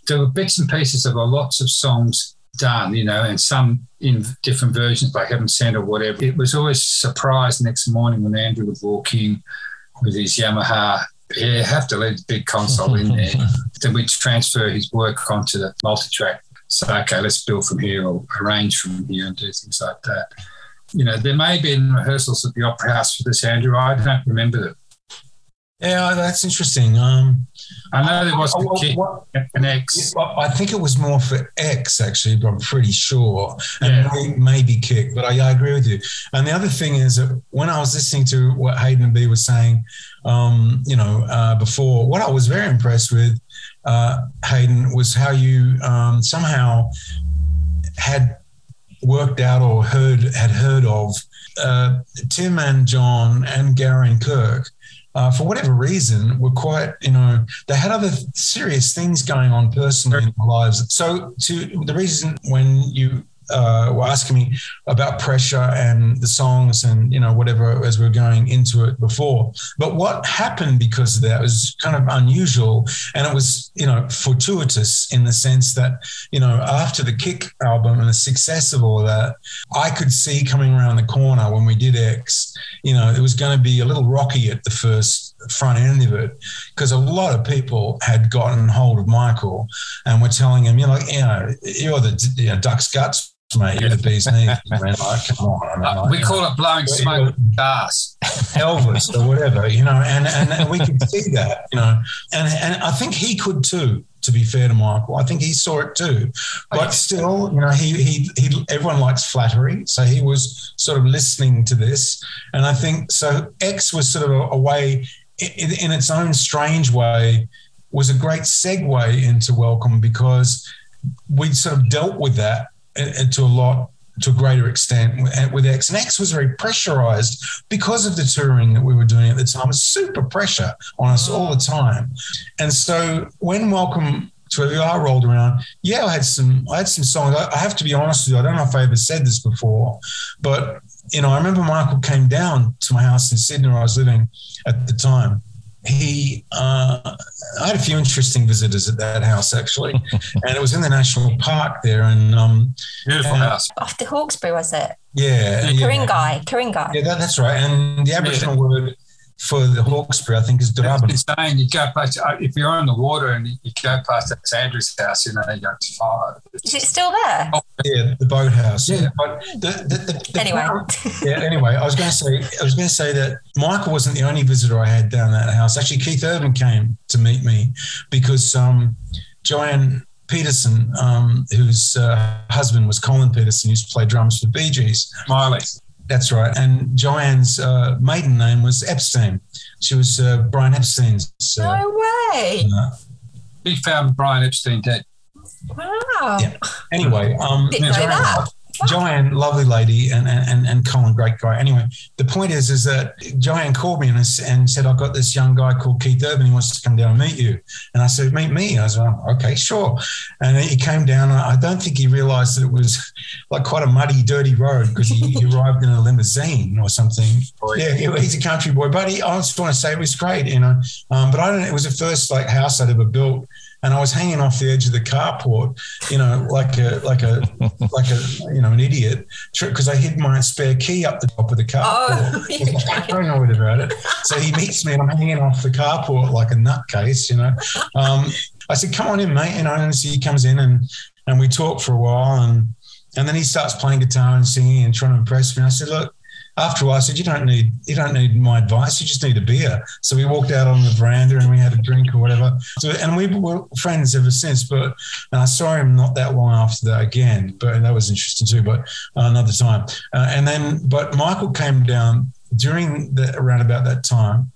there were bits and pieces of lots of songs done, you know, and some in different versions by Heaven Sent or whatever. It was always a surprise next morning when Andrew would walk in with his Yamaha yeah, have to leave the big console in there. then we transfer his work onto the multi-track. So okay, let's build from here or arrange from here and do things like that. you know, there may have been rehearsals at the Opera House for this, Andrew. I don't remember them. Yeah, that's interesting. Um, I know there was Oh, a kick what- an X. I think it was more for X actually, but I'm pretty sure, and Yeah. may- maybe Kick. But I, I agree with you. And the other thing is that when I was listening to what Hayden and B was saying, um, you know, uh, before, what I was very impressed with, uh, Hayden, was how you um, somehow had worked out or heard had heard of uh, Tim and John and Gary and Kirk. Uh, for whatever reason, were quite, you know, they had other serious things going on personally in their lives. So, to the reason when you uh, were asking me about pressure and the songs and you know whatever as we are going into it before, but what happened because of that was kind of unusual, and it was you know fortuitous in the sense that you know after the Kick album and the success of all that, I could see coming around the corner when we did X, you know, it was going to be a little rocky at the first front end of it because a lot of people had gotten hold of Michael and were telling him, you know, you know, you're the you know, duck's guts, mate. You're the bee's knees, man. Like, come on. Uh, like, we call it blowing smoke gas. Elvis or whatever, you know, and, and, and we could see that, you know, and, and I think he could too, to be fair to Michael. I think he saw it too. But still, you know, he, he, he, everyone likes flattery. So he was sort of listening to this. And I think so X was sort of a, a way, in, in its own strange way, was a great segue into Welcome because we'd sort of dealt with that uh, to a lot to a greater extent with- X. And X was very pressurized because of the touring that we were doing at the time. It was super pressure on us all the time. And so when Welcome to WR rolled around, yeah, I had some I had some songs. I have to be honest with you, I don't know if I ever said this before, but you know, I remember Michael came down to my house in Sydney where I was living at the time. He, uh, I had a few interesting visitors at that house actually, and it was in the national park there. And um, Beautiful Yeah. house. Off the Hawkesbury, was it? yeah, yeah, Ku-ring-gai. Ku-ring-gai. yeah, that, that's right. And the Aboriginal word for the Hawkesbury, I think, is It's Deerubbin. insane. You go past, uh, if you're on the water and you go past that Andrew's house, you know, you go to fire. Is it still there? Yeah, the boathouse. Yeah. But the, the, the, the Anyway. yeah. Anyway, I was going to say, I was going to say that Michael wasn't the only visitor I had down that house. Actually, Keith Urban came to meet me because um, Joanne Petersen, um, whose uh, husband was Colin Petersen, used to play drums for the Bee Gees. Miley. That's right. And Joanne's uh, maiden name was Epstein. She was uh, Brian Epstein's. Uh, No way. uh, He found Brian Epstein dead. Wow. Yeah. anyway, um, Didn't know Joanne, that. Joanne, lovely lady, and, and and Colin, great guy. Anyway, the point is, is that Joanne called me and, and said, "I've got this young guy called Keith Urban. He wants to come down and meet you." And I said, "Meet me." I was like, "Okay, sure." And he came down. and I don't think he realised that it was like quite a muddy, dirty road because he, he arrived in a limousine or something. Yeah, he- he's a country boy, but he, I just want to say it was great, you know. Um, but I don't. It was the first like house I'd ever built. And I was hanging off the edge of the carport, you know, like a like a like a you know an idiot, because I hid my spare key up the top of the carport. Oh, I don't know what about it. So he meets me, and I'm hanging off the carport like a nutcase, you know. Um, I said, "Come on in, mate," you know. And so he comes in, and and we talk for a while, and and then he starts playing guitar and singing and trying to impress me. And I said, "Look." After a while, I said, "You don't need you don't need my advice. You just need a beer." So we walked out on the veranda and we had a drink or whatever. So, and we were friends ever since. But I saw him not that long after that again. But that was interesting too. But another time. Uh, and then, but Michael came down during the around about that time,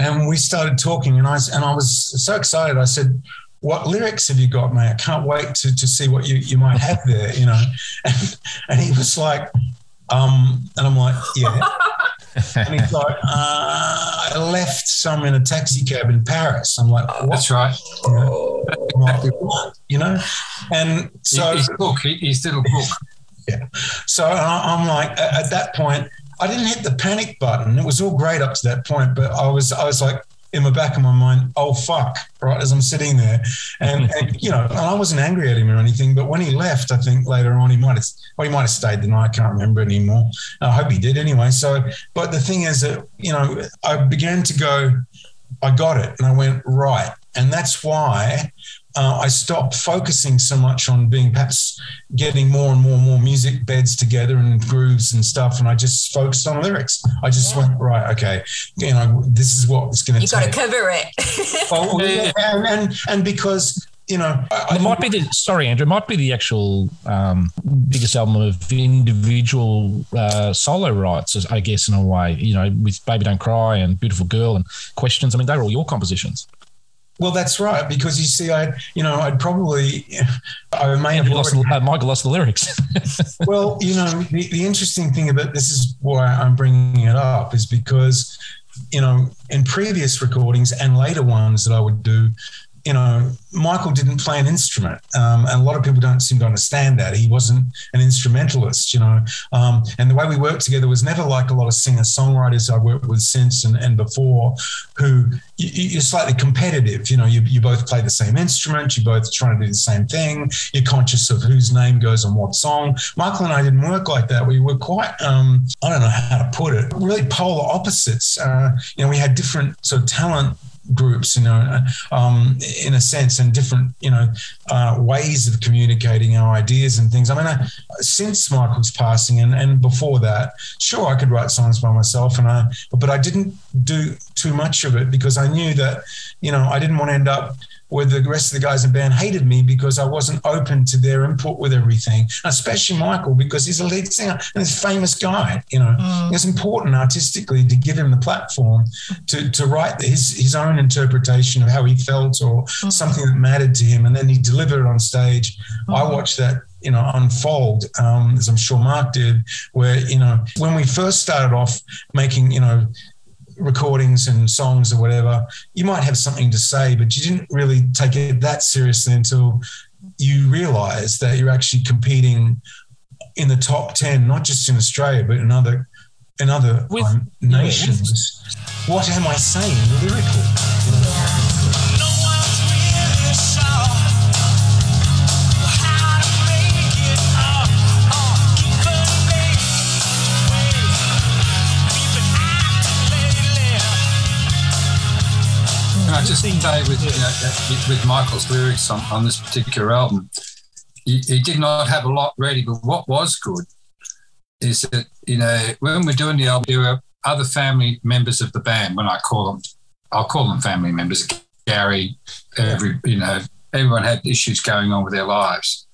and we started talking. And I and I was so excited. I said. What lyrics have you got, mate? I can't wait to, to see what you, you might have there, you know. And, and he was like, um, and I'm like, yeah. and he's like, uh, I left some in a taxi cab in Paris. I'm like, what? That's right. You know? You know? And so, his book, his little book. yeah. So I- I'm like, at at that point, I didn't hit the panic button. It was all great up to that point, but I was, I was like, in the back of my mind, oh fuck, right? As I'm sitting there, and, and you know, and I wasn't angry at him or anything. But when he left, I think later on he might have, well, he might have stayed the night. I can't remember anymore. I hope he did anyway. So, but the thing is that you know, I began to go, I got it, and I went right, and that's why uh, I stopped focusing so much on being perhaps getting more and more and more music beds together and grooves and stuff, and I just focused on lyrics. I just yeah. went right, okay, you know, this is what it's going to. Be. You got to cover it. well, yeah, and, and and because you know, I, it might be the sorry, Andrew. It might be the actual um, biggest album of individual uh, solo rights, I guess, in a way. You know, with "Baby Don't Cry" and "Beautiful Girl" and "Questions." I mean, they were all your compositions. Well, that's right. Because you see, I, you know, I'd probably, I may have lost. The, uh, Michael lost the lyrics. well, you know, the, the interesting thing about this is why I'm bringing it up is because, you know, in previous recordings and later ones that I would do, you know, Michael didn't play an instrument, um, and a lot of people don't seem to understand that he wasn't an instrumentalist, you know. Um, and the way we worked together was never like a lot of singer songwriters I've worked with since and, and before, who you, are slightly competitive. You know, you, you both play the same instrument, you both trying to do the same thing. You're conscious of whose name goes on what song. Michael and I didn't work like that. We were quite, um, I don't know how to put it, really polar opposites. Uh, you know, we had different sort of talent groups, you know, um, in a sense, and different, you know, uh, ways of communicating our ideas and things. I mean, I, since Michael's passing and, and before that, sure, I could write songs by myself, and I, but I didn't do too much of it because I knew that, you know, I didn't want to end up where the rest of the guys in the band hated me because I wasn't open to their input with everything, especially Michael because he's a lead singer and he's a famous guy. You know, mm. it's important artistically to give him the platform to to write his his own interpretation of how he felt or mm. something that mattered to him, and then he delivered it on stage. Mm. I watched that you know unfold um, as i'm sure mark did where you know when we first started off making you know recordings and songs or whatever, you might have something to say, but you didn't really take it that seriously until you realize that you're actually competing in the top 10, not just in Australia, but in other in other With, um, nations. What am I saying lyrically? I just say with you know, with Michael's lyrics on, on this particular album, he, he, did not have a lot ready. But what was good is that you know when we're doing the album, there were other family members of the band. When I call them, I'll call them family members. Gary, every you know, everyone had issues going on with their lives,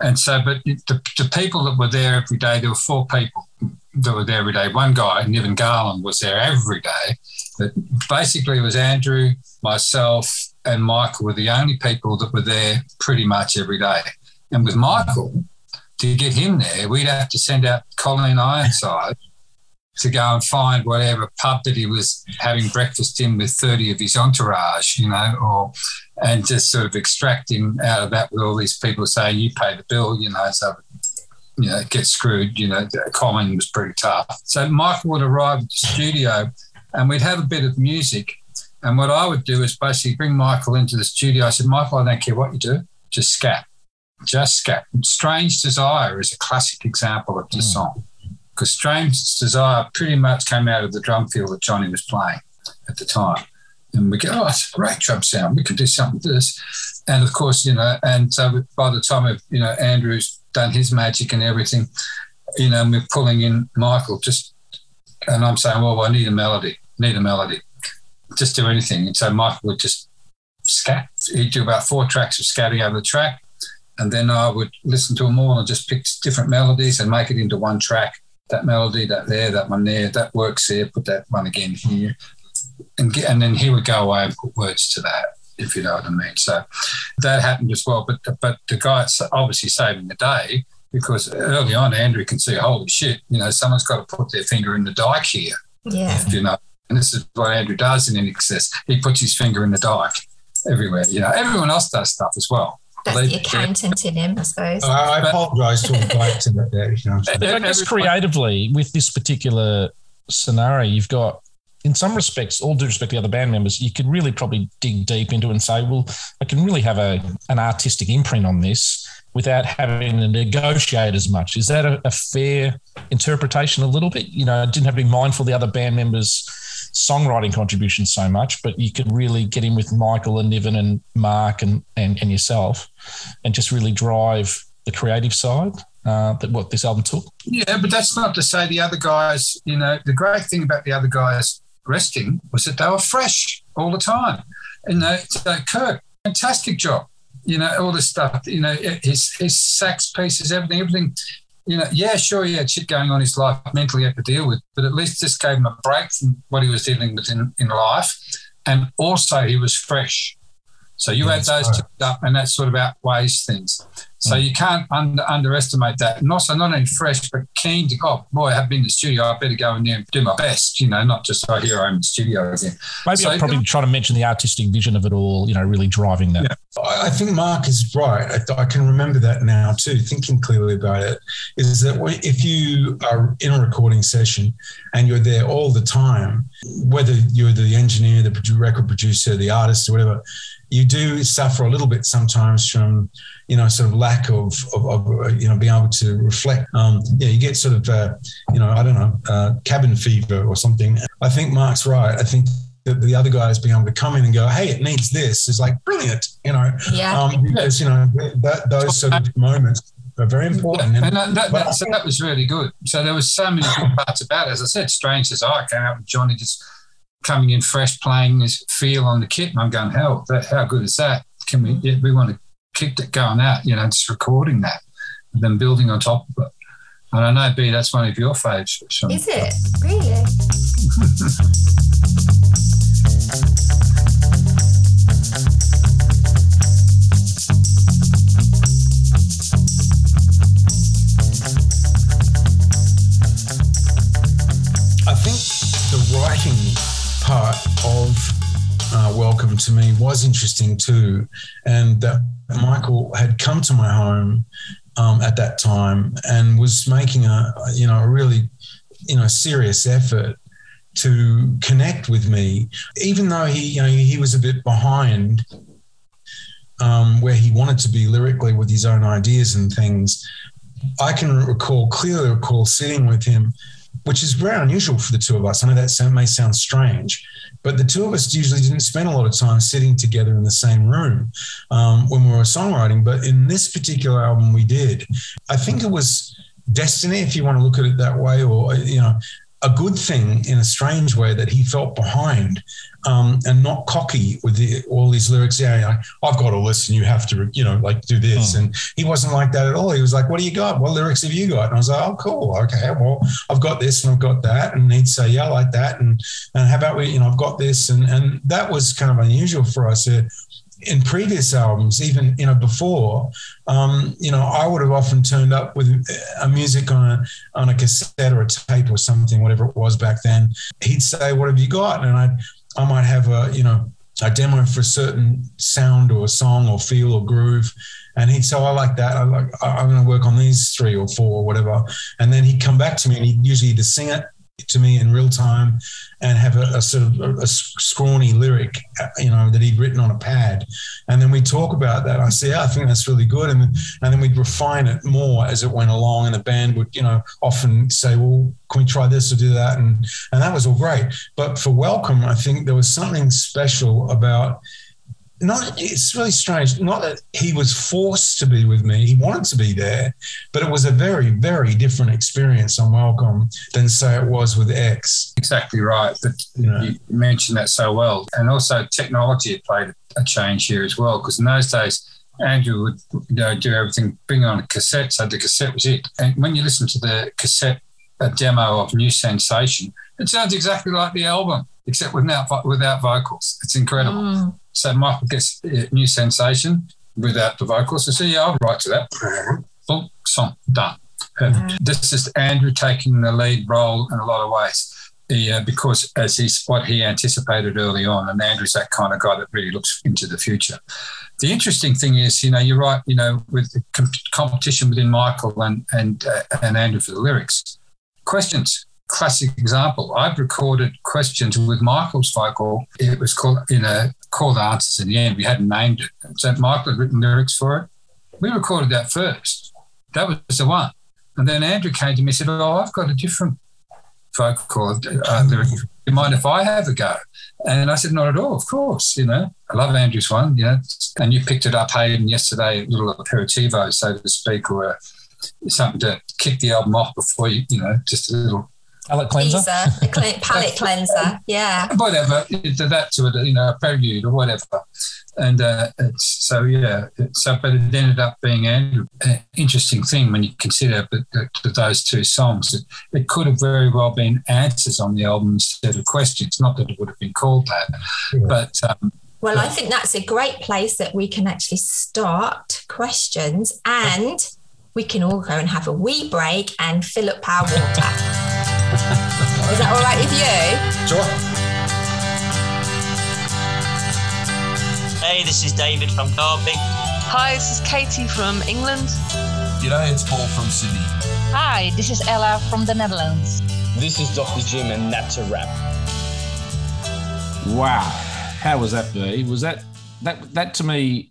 and so. But the, the people that were there every day, there were four people that were there every day. One guy, Niven Garland, was there every day but basically, was Andrew, myself, and Michael were the only people that were there pretty much every day. And with Michael, to get him there, we'd have to send out Colleen Ironside to go and find whatever pub that he was having breakfast in with 30 of his entourage, you know, or and just sort of extract him out of that with all these people saying, you pay the bill, you know, so you know, get screwed, you know, Colin was pretty tough. So Michael would arrive at the studio and we'd have a bit of music. And what I would do is basically bring Michael into the studio. I said, Michael, I don't care what you do, just scat, just scat. Strange Desire is a classic example of this mm. song because Strange Desire pretty much came out of the drum field that Johnny was playing at the time. And we go, oh, it's a great drum sound. We could do something with this. And of course, you know, and so by the time of, you know, Andrew's done his magic and everything, you know, we're pulling in Michael just and I'm saying, well, I need a melody, need a melody, just do anything. And so Michael would just scat. He'd do about four tracks of scatting over the track. And then I would listen to them all and just pick different melodies and make it into one track. That melody, that there, that one there, that works there, put that one again here. And, get, and then he would go away and put words to that, if you know what I mean. So that happened as well. But, but the guy's obviously saving the day because early on, Andrew can see, holy shit, you know, someone's got to put their finger in the dike here. Yeah. You know, and this is what Andrew does in INXS. He puts his finger in the dike everywhere. You know, everyone else does stuff as well. That's the accountant in him, I suppose. I, I apologise to the dike to that. There, you know, I guess creatively, with this particular scenario, you've got in some respects, all due respect to the other band members, you could really probably dig deep into it and say, well, I can really have a an artistic imprint on this without having to negotiate as much. Is that a, a fair interpretation? A little bit, you know, I didn't have to be mindful of the other band members' songwriting contributions so much, but you could really get in with Michael and Niven and Mark and, and, and yourself and just really drive the creative side uh, that what this album took. Yeah, but that's not to say the other guys, you know, the great thing about the other guys resting was that they were fresh all the time. And they, so Kirk, fantastic job. You know, all this stuff, you know, his, his sax pieces, everything, everything you know, yeah, sure, he had shit going on in his life mentally had to deal with, but at least this gave him a break from what he was dealing with in, in life. And also, he was fresh. So you yeah, add those two up, and that sort of outweighs things. So mm. you can't under, underestimate that. And also, not only fresh, but keen to, oh, boy, I have been in the studio. I better go in there and do my best, you know, not just, oh, here I'm in the studio again. Maybe so, I'm probably trying to mention the artistic vision of it all, you know, really driving that. Yeah. I think Mark is right. I, I can remember that now too, thinking clearly about it, is that if you are in a recording session and you're there all the time, whether you're the engineer, the record producer, the artist, or whatever, you do suffer a little bit sometimes from you know sort of lack of, of, of you know being able to reflect um, yeah you get sort of uh, you know i don't know uh, cabin fever or something i think mark's right i think that the other guys being able to come in and go, "Hey, it needs this," is like brilliant, you know. Yeah. Um, because you know that, those sort of moments are very important. And, and that, that, that, so that was really good. So there was so many good parts about it. As I said, strange as I came out with Johnny just coming in fresh, playing this feel on the kit, and I'm going, hell, that, how good is that? Can we? Yeah, we want to keep it going out, you know, just recording that, and then building on top of it. And I know, B, that's one of your faves. Sean. Is it really? to Me was interesting too. And that Michael had come to my home um, at that time and was making a, you know, a really, you know, serious effort to connect with me, even though he, you know, he was a bit behind um, where he wanted to be lyrically with his own ideas and things. I can recall clearly recall sitting with him which is very unusual for the two of us. I know that may sound strange, but the two of us usually didn't spend a lot of time sitting together in the same room um, when we were songwriting. But in this particular album, we did. I think it was destiny, if you want to look at it that way, or, you know, a good thing in a strange way that he felt behind um, and not cocky with the, all these lyrics. Yeah, I've got all this, and You have to, you know, like do this. Oh. And he wasn't like that at all. He was like, "What do you got? What lyrics have you got?" And I was like, "Oh, cool. Okay, well, I've got this and I've got that." And he'd say, "Yeah, I like that." And and how about we, you know, I've got this. And and that was kind of unusual for us. Uh, in previous albums, even you know before, um, you know, I would have often turned up with a music on a on a cassette or a tape or something, whatever it was back then. He'd say, "What have you got?" And I'd I might have a, you know, a demo for a certain sound or song or feel or groove. And he'd say, oh, I like that. I like, I'm going to work on these three or four or whatever. And then he'd come back to me and he'd usually either sing it to me in real time and have a, a sort of a, a, scrawny lyric, uh, you know, that he'd written on a pad. And then we talk about that. I say, yeah, I think that's really good. And, and then we'd refine it more as it went along. And the band would, you know, often say, well, can we try this or do that? And, and that was all great. But for Welcome, I think there was something special about not it's really strange not that he was forced to be with me he wanted to be there but it was a very very different experience on welcome than say it was with x exactly right but you, know. you mentioned that so well and also technology had played a change here as well because in those days Andrew would you know, do everything, bring on a cassette, so the cassette was it. And when you listen to the cassette a demo of New Sensation, it sounds exactly like the album, except without without vocals. It's incredible. Mm. So Michael gets a new sensation without the vocals. So, yeah, I'll write to that. Boom, song, done. Mm. This is Andrew taking the lead role in a lot of ways. Yeah, because as he's what he anticipated early on, and Andrew's that kind of guy that really looks into the future. The interesting thing is, you know, you're right. You know, with the comp- competition within Michael and and uh, and Andrew for the lyrics, questions classic example. I've recorded questions with Michael's vocal. It was called, you know, called answers in the end. We hadn't named it. So Michael had written lyrics for it. We recorded that first. That was the one. And then Andrew came to me and said, Oh, I've got a different vocal uh, lyric you mind if I have a go? And I said, not at all, of course. You know, I love Andrew's one, you know, and you picked it up, Hayden, yesterday, a little aperitivo, so to speak, or a, something to kick the album off before you, you know, just a little palate cleanser, Teaser, a cle- palate cleanser. Yeah. whatever, to that to a, you know, a prelude or whatever. And uh, it's, so, yeah, it's, so, but it ended up being an interesting thing when you consider but, uh, those two songs. It, it could have very well been answers on the album instead of questions. Not that it would have been called that, but um, Well, I think that's a great place that we can actually start questions and we can all go and have a wee break and fill up our water. Is that all right with you? Sure. Hey, this is David from Derby. Hi, this is Katie from England. G'day, it's Paul from Sydney. Hi, this is Ella from the Netherlands. This is Dr. Jim and that's a wrap. Wow, how was that, B? Was that that that to me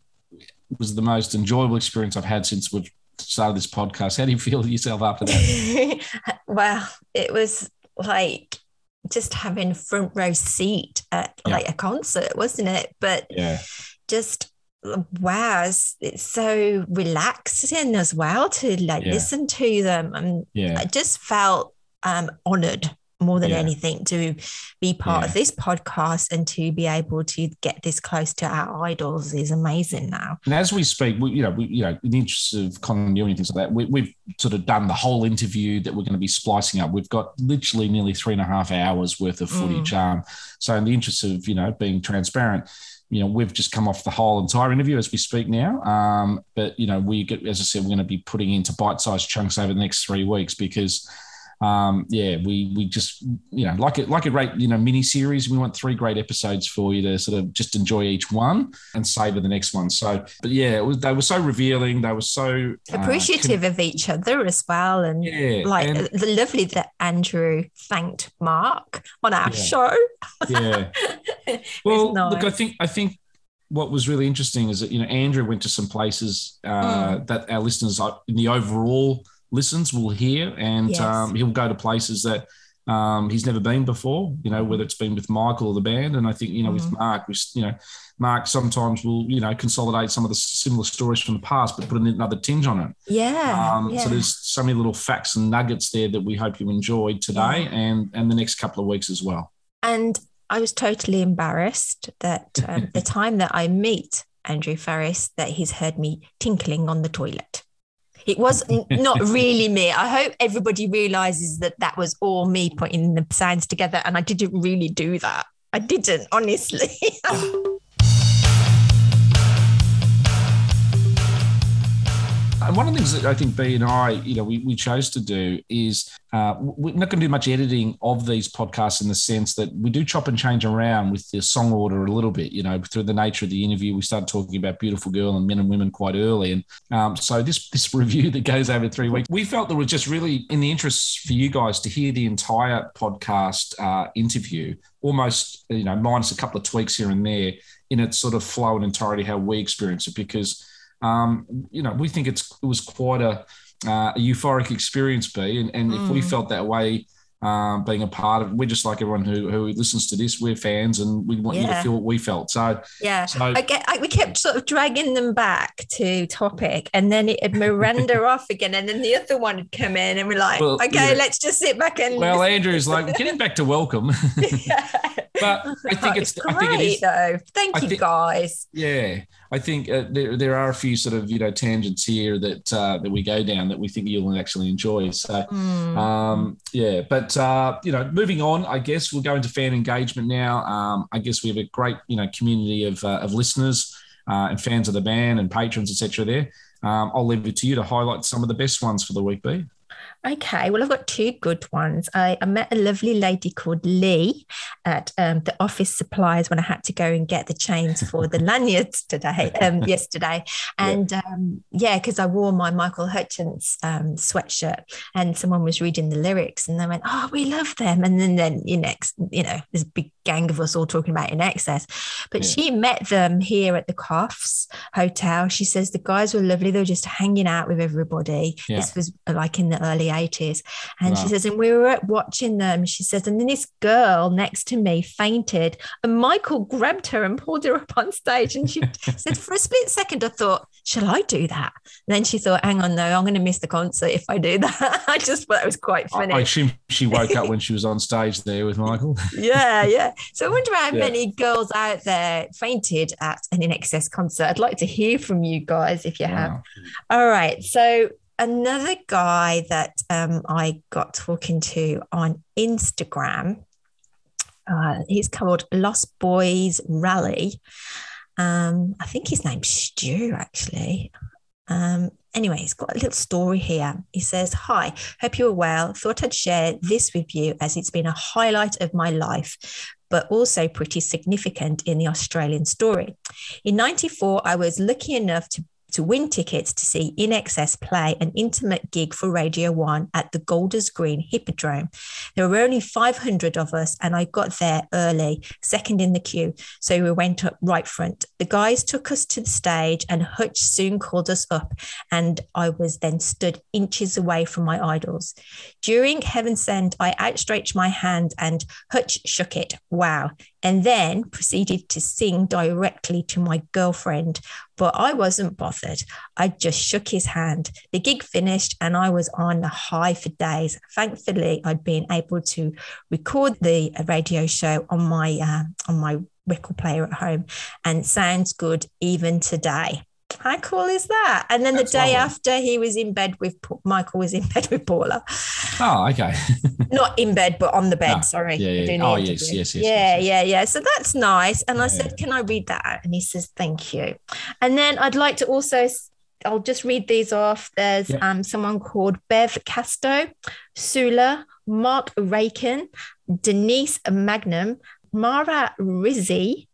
was the most enjoyable experience I've had since we've started this podcast. How do you feel yourself after that? well, it was like just having front row seat at Yeah. like a concert, wasn't it? But Yeah, just wow, it's, it's so relaxing as well to like Yeah. listen to them. And yeah, I just felt um, honored more than Yeah. anything to be part Yeah. of this podcast and to be able to get this close to our idols is amazing now. And as we speak, we, you know, we, you know, in the interest of continuity and things like that, we, we've sort of done the whole interview that we're going to be splicing up. We've got literally nearly three and a half hours worth of footage. Um, so, in the interest of you know being transparent, you know, we've just come off the whole entire interview as we speak now. Um, but you know, we get, as I said, we're going to be putting into bite-sized chunks over the next three weeks because. Um, yeah, we we just you know like it like a great you know mini series. We want three great episodes for you to sort of just enjoy each one and savor the next one. So, but yeah, it was, they were so revealing. They were so uh, Appreciative of each other as well. And Yeah, like and- the lovely that Andrew thanked Mark on our Yeah. show. yeah. Well, look, I think I think what was really interesting is that you know Andrew went to some places uh, that our listeners uh, in the overall listens will hear, and Yes. um, he'll go to places that. Um, he's never been before, you know, whether it's been with Michael or the band. And I think, you know, with Mark, we, you know, Mark sometimes will, you know, consolidate some of the similar stories from the past, but put another tinge on it. Yeah. Um, yeah. So there's so many little facts and nuggets there that we hope you enjoyed today and and the next couple of weeks as well. And I was totally embarrassed that um, the time that I meet Andrew Farris, that he's heard me tinkling on the toilet. It was not really me. I hope everybody realizes that that was all me putting the sounds together, and I didn't really do that. I didn't, honestly. And one of the things that I think B and I, you know, we, we chose to do is uh, we're not going to do much editing of these podcasts in the sense that we do chop and change around with the song order a little bit. You know, through the nature of the interview, we started talking about beautiful girl and men and women quite early, and um, so this this review that goes over three weeks, we felt there was just really in the interest for you guys to hear the entire podcast uh, interview, almost you know minus a couple of tweaks here and there in its sort of flow and entirety how we experience it because um, you know, we think it's it was quite a, uh, a euphoric experience, B, and, and if we Mm. felt that way, um, being a part of, we're just like everyone who who listens to this. We're fans, and we want you to feel what we felt. So Yeah, So- I get. I, we kept sort of dragging them back to topic, and then it Miranda off again, and then the other one would come in, and we're like, Well, okay, yeah. let's just sit back and. well, Andrew's like getting back to welcome, but I think Oh, it's, great I think it is though. Thank I you think- guys. Yeah, I think uh, there there are a few sort of you know tangents here that uh, that we go down that we think you'll actually enjoy. So Mm. um, yeah, but uh, you know, moving on, I guess we'll go into fan engagement now. Um, I guess we have a great you know community of uh, of listeners uh, and fans of the band and patrons, etc. There, um, I'll leave it to you to highlight some of the best ones for the week. B. Okay, well, I've got two good ones. I, I met a lovely lady called Lee at um, the office supplies when I had to go and get the chains for the lanyards today, um, yesterday. And um, yeah, because I wore my Michael Hutchence um, sweatshirt and someone was reading the lyrics and they went, Oh, we love them. And then, then you next, you know, there's a big gang of us all talking about INXS. But Yeah. she met them here at the Coffs Hotel. She says the guys were lovely. They were just hanging out with everybody. Yeah. This was uh, like in the early early 80s. And Wow. she says, and we were watching them. She says, and then this girl next to me fainted, and Michael grabbed her and pulled her up on stage. And she said, for a split second, I thought, shall I do that? And then she thought, hang on, no, I'm going to miss the concert if I do that. I just thought it was quite funny. I assume she woke up when she was on stage there with Michael. yeah, yeah. So I wonder how Yeah. many girls out there fainted at an INXS concert. I'd like to hear from you guys if you have. All right. So another guy that um, I got talking to on Instagram, uh, he's called Lost Boys Rally. Um, I think his name's Stu, actually. Um, anyway, he's got a little story here. He says, Hi, hope you're well. Thought I'd share this with you as it's been a highlight of my life, but also pretty significant in the Australian story. In 94, I was lucky enough to to win tickets to see INXS play an intimate gig for Radio 1 at the Golders Green Hippodrome. There were only 500 of us, and I got there early, second in the queue. So we went up right front. The guys took us to the stage, and Hutch soon called us up, and I was then stood inches away from my idols. During Heaven Sent, I outstretched my hand, and Hutch shook it. Wow. And then proceeded to sing directly to my girlfriend. But I wasn't bothered. I just shook his hand. The gig finished and I was on the high for days. Thankfully, I'd been able to record the radio show on my uh, on my record player at home, and sounds good even today. How cool is that? And then That's the day lovely. after, he was in bed with Michael was in bed with Paula, Oh, okay. not in bed, but on the bed. No. Sorry, Yeah, yeah. Oh, yes, yes, yes, Yeah, yeah, yeah. So that's nice. And I said, "Can I read that?" out? And he says, "Thank you." And then I'd like to also. I'll just read these off. There's Yeah. um, someone called Bev Casto, Sula, Mark Rakin, Denise Magnum, Mara Rizzi,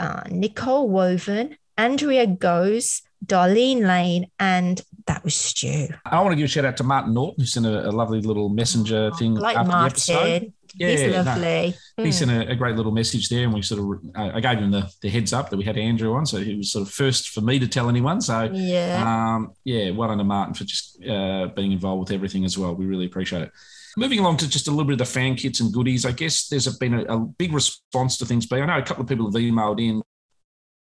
uh, Nicole Woven, Andrea Goes, Darlene Lane, and that was Stu. I want to give a shout out to Martin Norton, who sent a, a lovely little messenger thing Oh, like after the episode. Martin. He's no. lovely. He Mm. sent a, a great little message there, and we sort of I gave him the, the heads up that we had Andrew on, so he was sort of first for me to tell anyone. So Yeah. um, yeah, well done to Martin for just uh, being involved with everything as well. We really appreciate it. Moving along to just a little bit of the fan kits and goodies, I guess there's been a, a big response to things. But I know a couple of people have emailed in,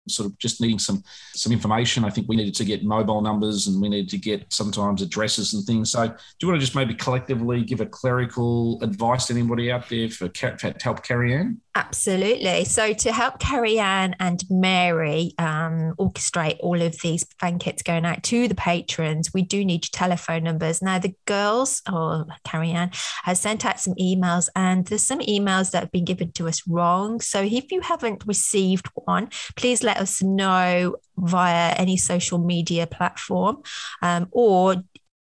sort of just needing some some information. I think we needed to get mobile numbers and we needed to get sometimes addresses and things. So do you want to just maybe collectively give a clerical advice to anybody out there for, to help carry on? Absolutely. So to help Carrie Ann and Mary um, orchestrate all of these fan kits going out to the patrons, we do need your telephone numbers. Now the girls or Carrie Ann has sent out some emails and there's some emails that have been given to us wrong. So if you haven't received one, please let us know via any social media platform um, or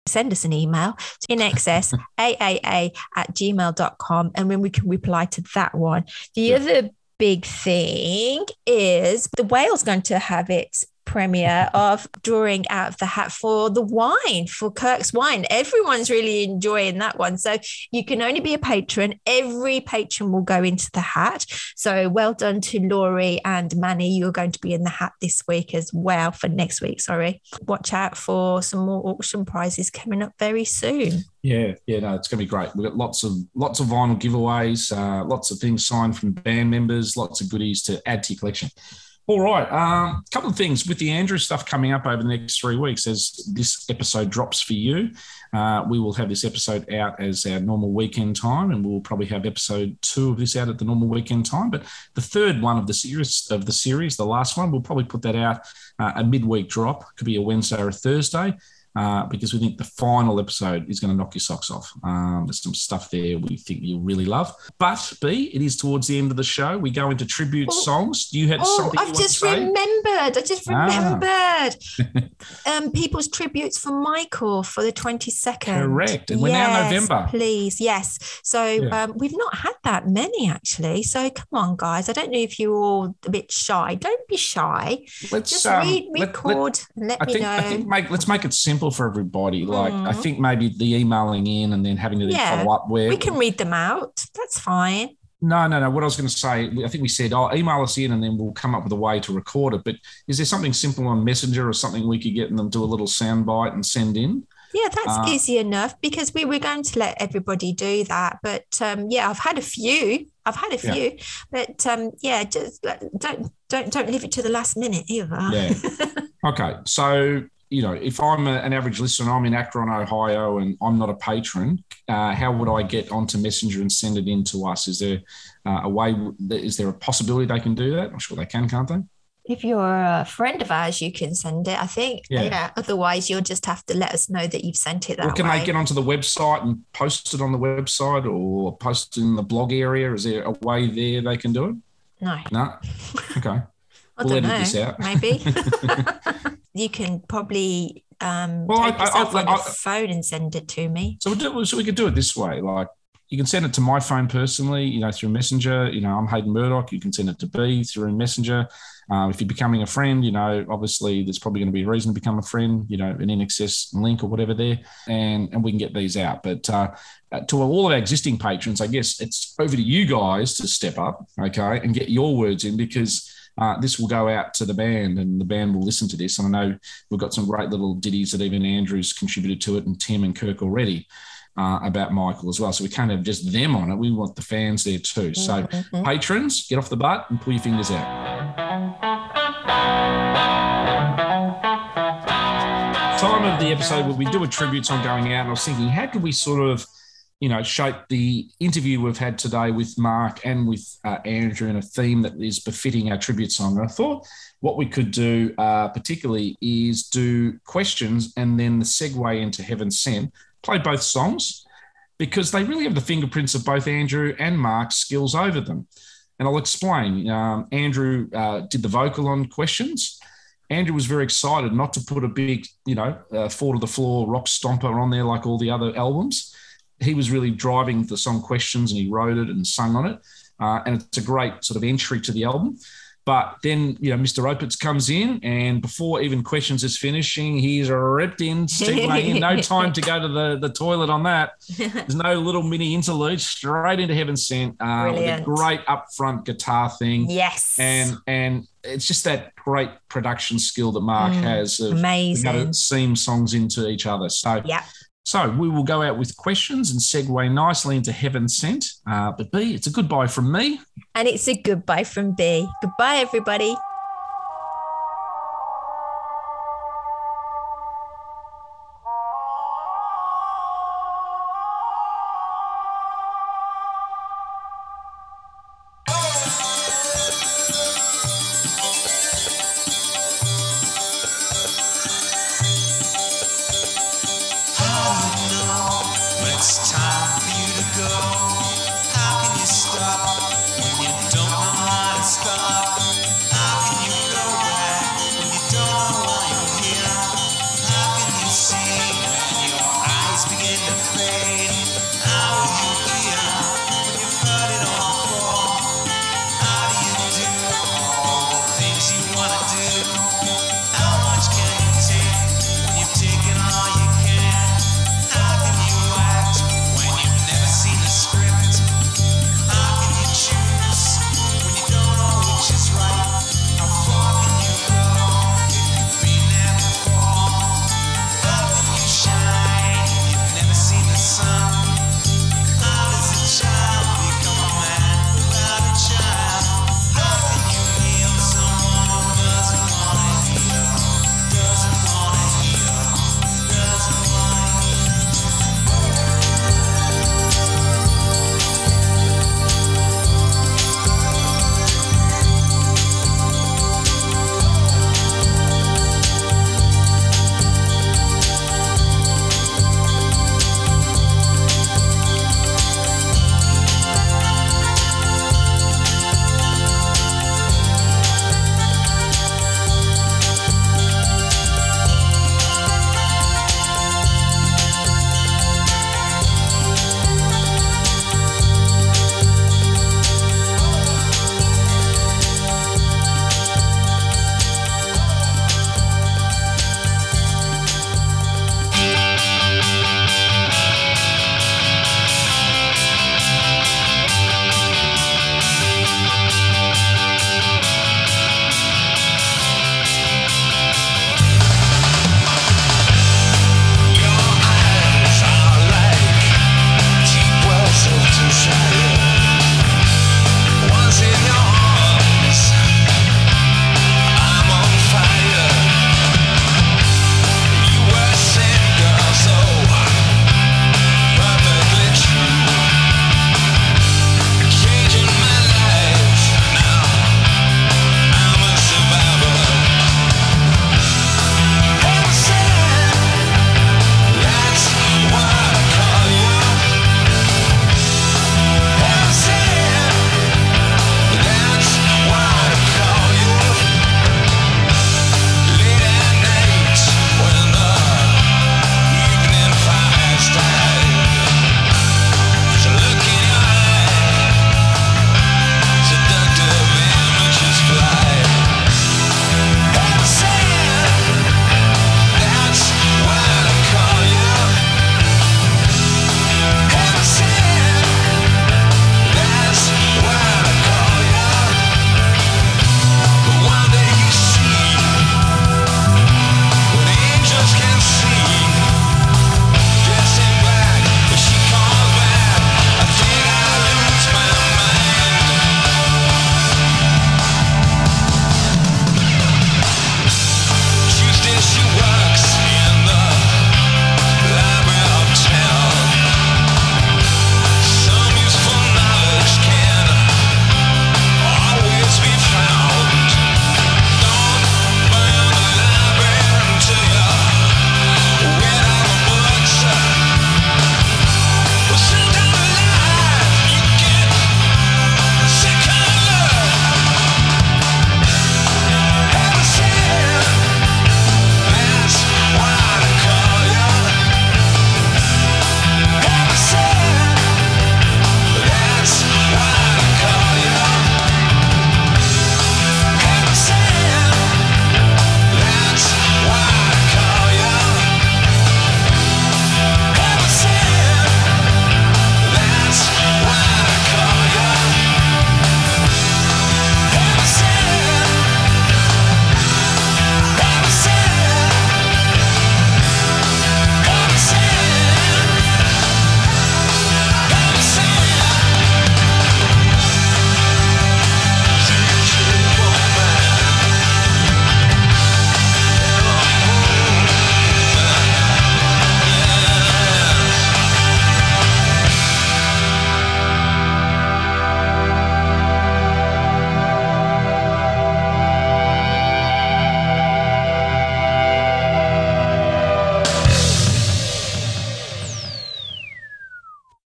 send us an email to in excess aaa at gmail.com and then we can reply to that one. The other big thing is the whale's going to have its premiere of drawing out of the hat for the wine for Kirk's wine. Everyone's really enjoying that one. So you can only be a patron. Every patron will go into the hat. So well done to Laurie and Manny. You're going to be in the hat this week as well for next week. Sorry. Watch out for some more auction prizes coming up very soon. Yeah, yeah, no, it's going to be great. We've got lots of lots of vinyl giveaways, uh, lots of things signed from band members, lots of goodies to add to your collection. All right, a um, couple of things with the Andrew stuff coming up over the next three weeks. As this episode drops for you, uh, we will have this episode out as our normal weekend time, and we'll probably have episode two of this out at the normal weekend time. But the third one of the series of the series, the last one, we'll probably put that out uh, a midweek drop. Could be a Wednesday or a Thursday uh, because we think the final episode is going to knock your socks off. Um, there's some stuff there we think you'll really love. But B, it is towards the end of the show. We go into tribute songs. Do you have Oh, something? I've just remembered. I just Ah. remembered. um, people's tributes for Michael for the 22nd. Correct. And we're now November. Please. Yes. So Yeah. um, we've not had that many actually. So come on, guys. I don't know if you're all a bit shy. Don't be shy. Let's just um, read, let- let- record, and let I me think, know. I think make, let's make it simple for everybody. Like I Mhm. think maybe the emailing in and then having to yeah. follow up where we can read them out. That's fine. No, no, no. What I was going to say, I think we said, oh, email us in and then we'll come up with a way to record it. But is there something simple on Messenger or something we could get them to do a little sound bite and send in? Yeah, that's Uh, easy enough because we were going to let everybody do that. But um, yeah, I've had a few. I've had a Yeah. few, but um, yeah, just don't don't don't leave it to the last minute either. Yeah. okay. So, you know, if I'm a, an average listener, I'm in Akron, Ohio, and I'm not a patron, uh, how would I get onto Messenger and send it in to us? Is there uh, a way, is there a possibility they can do that? I'm sure they can, can't they? If you're a friend of ours, you can send it. I think. Yeah. Yeah. Otherwise, you'll just have to let us know that you've sent it that Or can way. they get onto the website and post it on the website or post in the blog area? Is there a way there they can do it? no. No. Okay. I We'll don't know. this out. Maybe you can probably um, Well, take I- yourself I- on your I- phone and send it to me. So we, do, so we could do it this way. Like you can send it to my phone personally, you know, through Messenger. You know, I'm Hayden Murdoch. You can send it to B through Messenger. Uh, if you're becoming a friend, you know, obviously there's probably going to be a reason to become a friend, you know, an INXS link or whatever there, and and we can get these out. But uh, uh, to all of our existing patrons, I guess it's over to you guys to step up, okay, and get your words in because. Uh, this will go out to the band and the band will listen to this. And I know we've got some great little ditties that even Andrew's contributed to it and Tim and Kirk already uh, about Michael as well. So we can't have just them on it. We want the fans there too. So Mhm. patrons, get off the butt and pull your fingers out. Time of the episode where we do a tribute song going out, and I was thinking, how could we sort of, you know, shape the interview we've had today with Mark and with uh, Andrew in a theme that is befitting our tribute song? And I thought what we could do, uh, particularly, is do questions and then the segue into Heaven Sent. Play both songs because they really have the fingerprints of both Andrew and Mark's skills over them. And I'll explain. Um, Andrew uh, did the vocal on questions. Andrew was very excited not to put a big, you know, uh, four to the floor rock stomper on there like all the other albums. He was really driving the song questions and he wrote it and sung on it. Uh, and it's a great sort of entry to the album. But then, you know, Mr. Opitz comes in, and before even questions is finishing, he's ripped in. No time to go to the, the toilet on that. There's no little mini interlude, straight into Heaven Sent uh, with a great upfront guitar thing. Yes. And and it's just that great production skill that Mark Mm, has of amazing. able to seam songs into each other. So yeah. So we will go out with questions and segue nicely into Heaven Sent. Uh, but B, it's a goodbye from me. And it's a goodbye from B. Goodbye, everybody.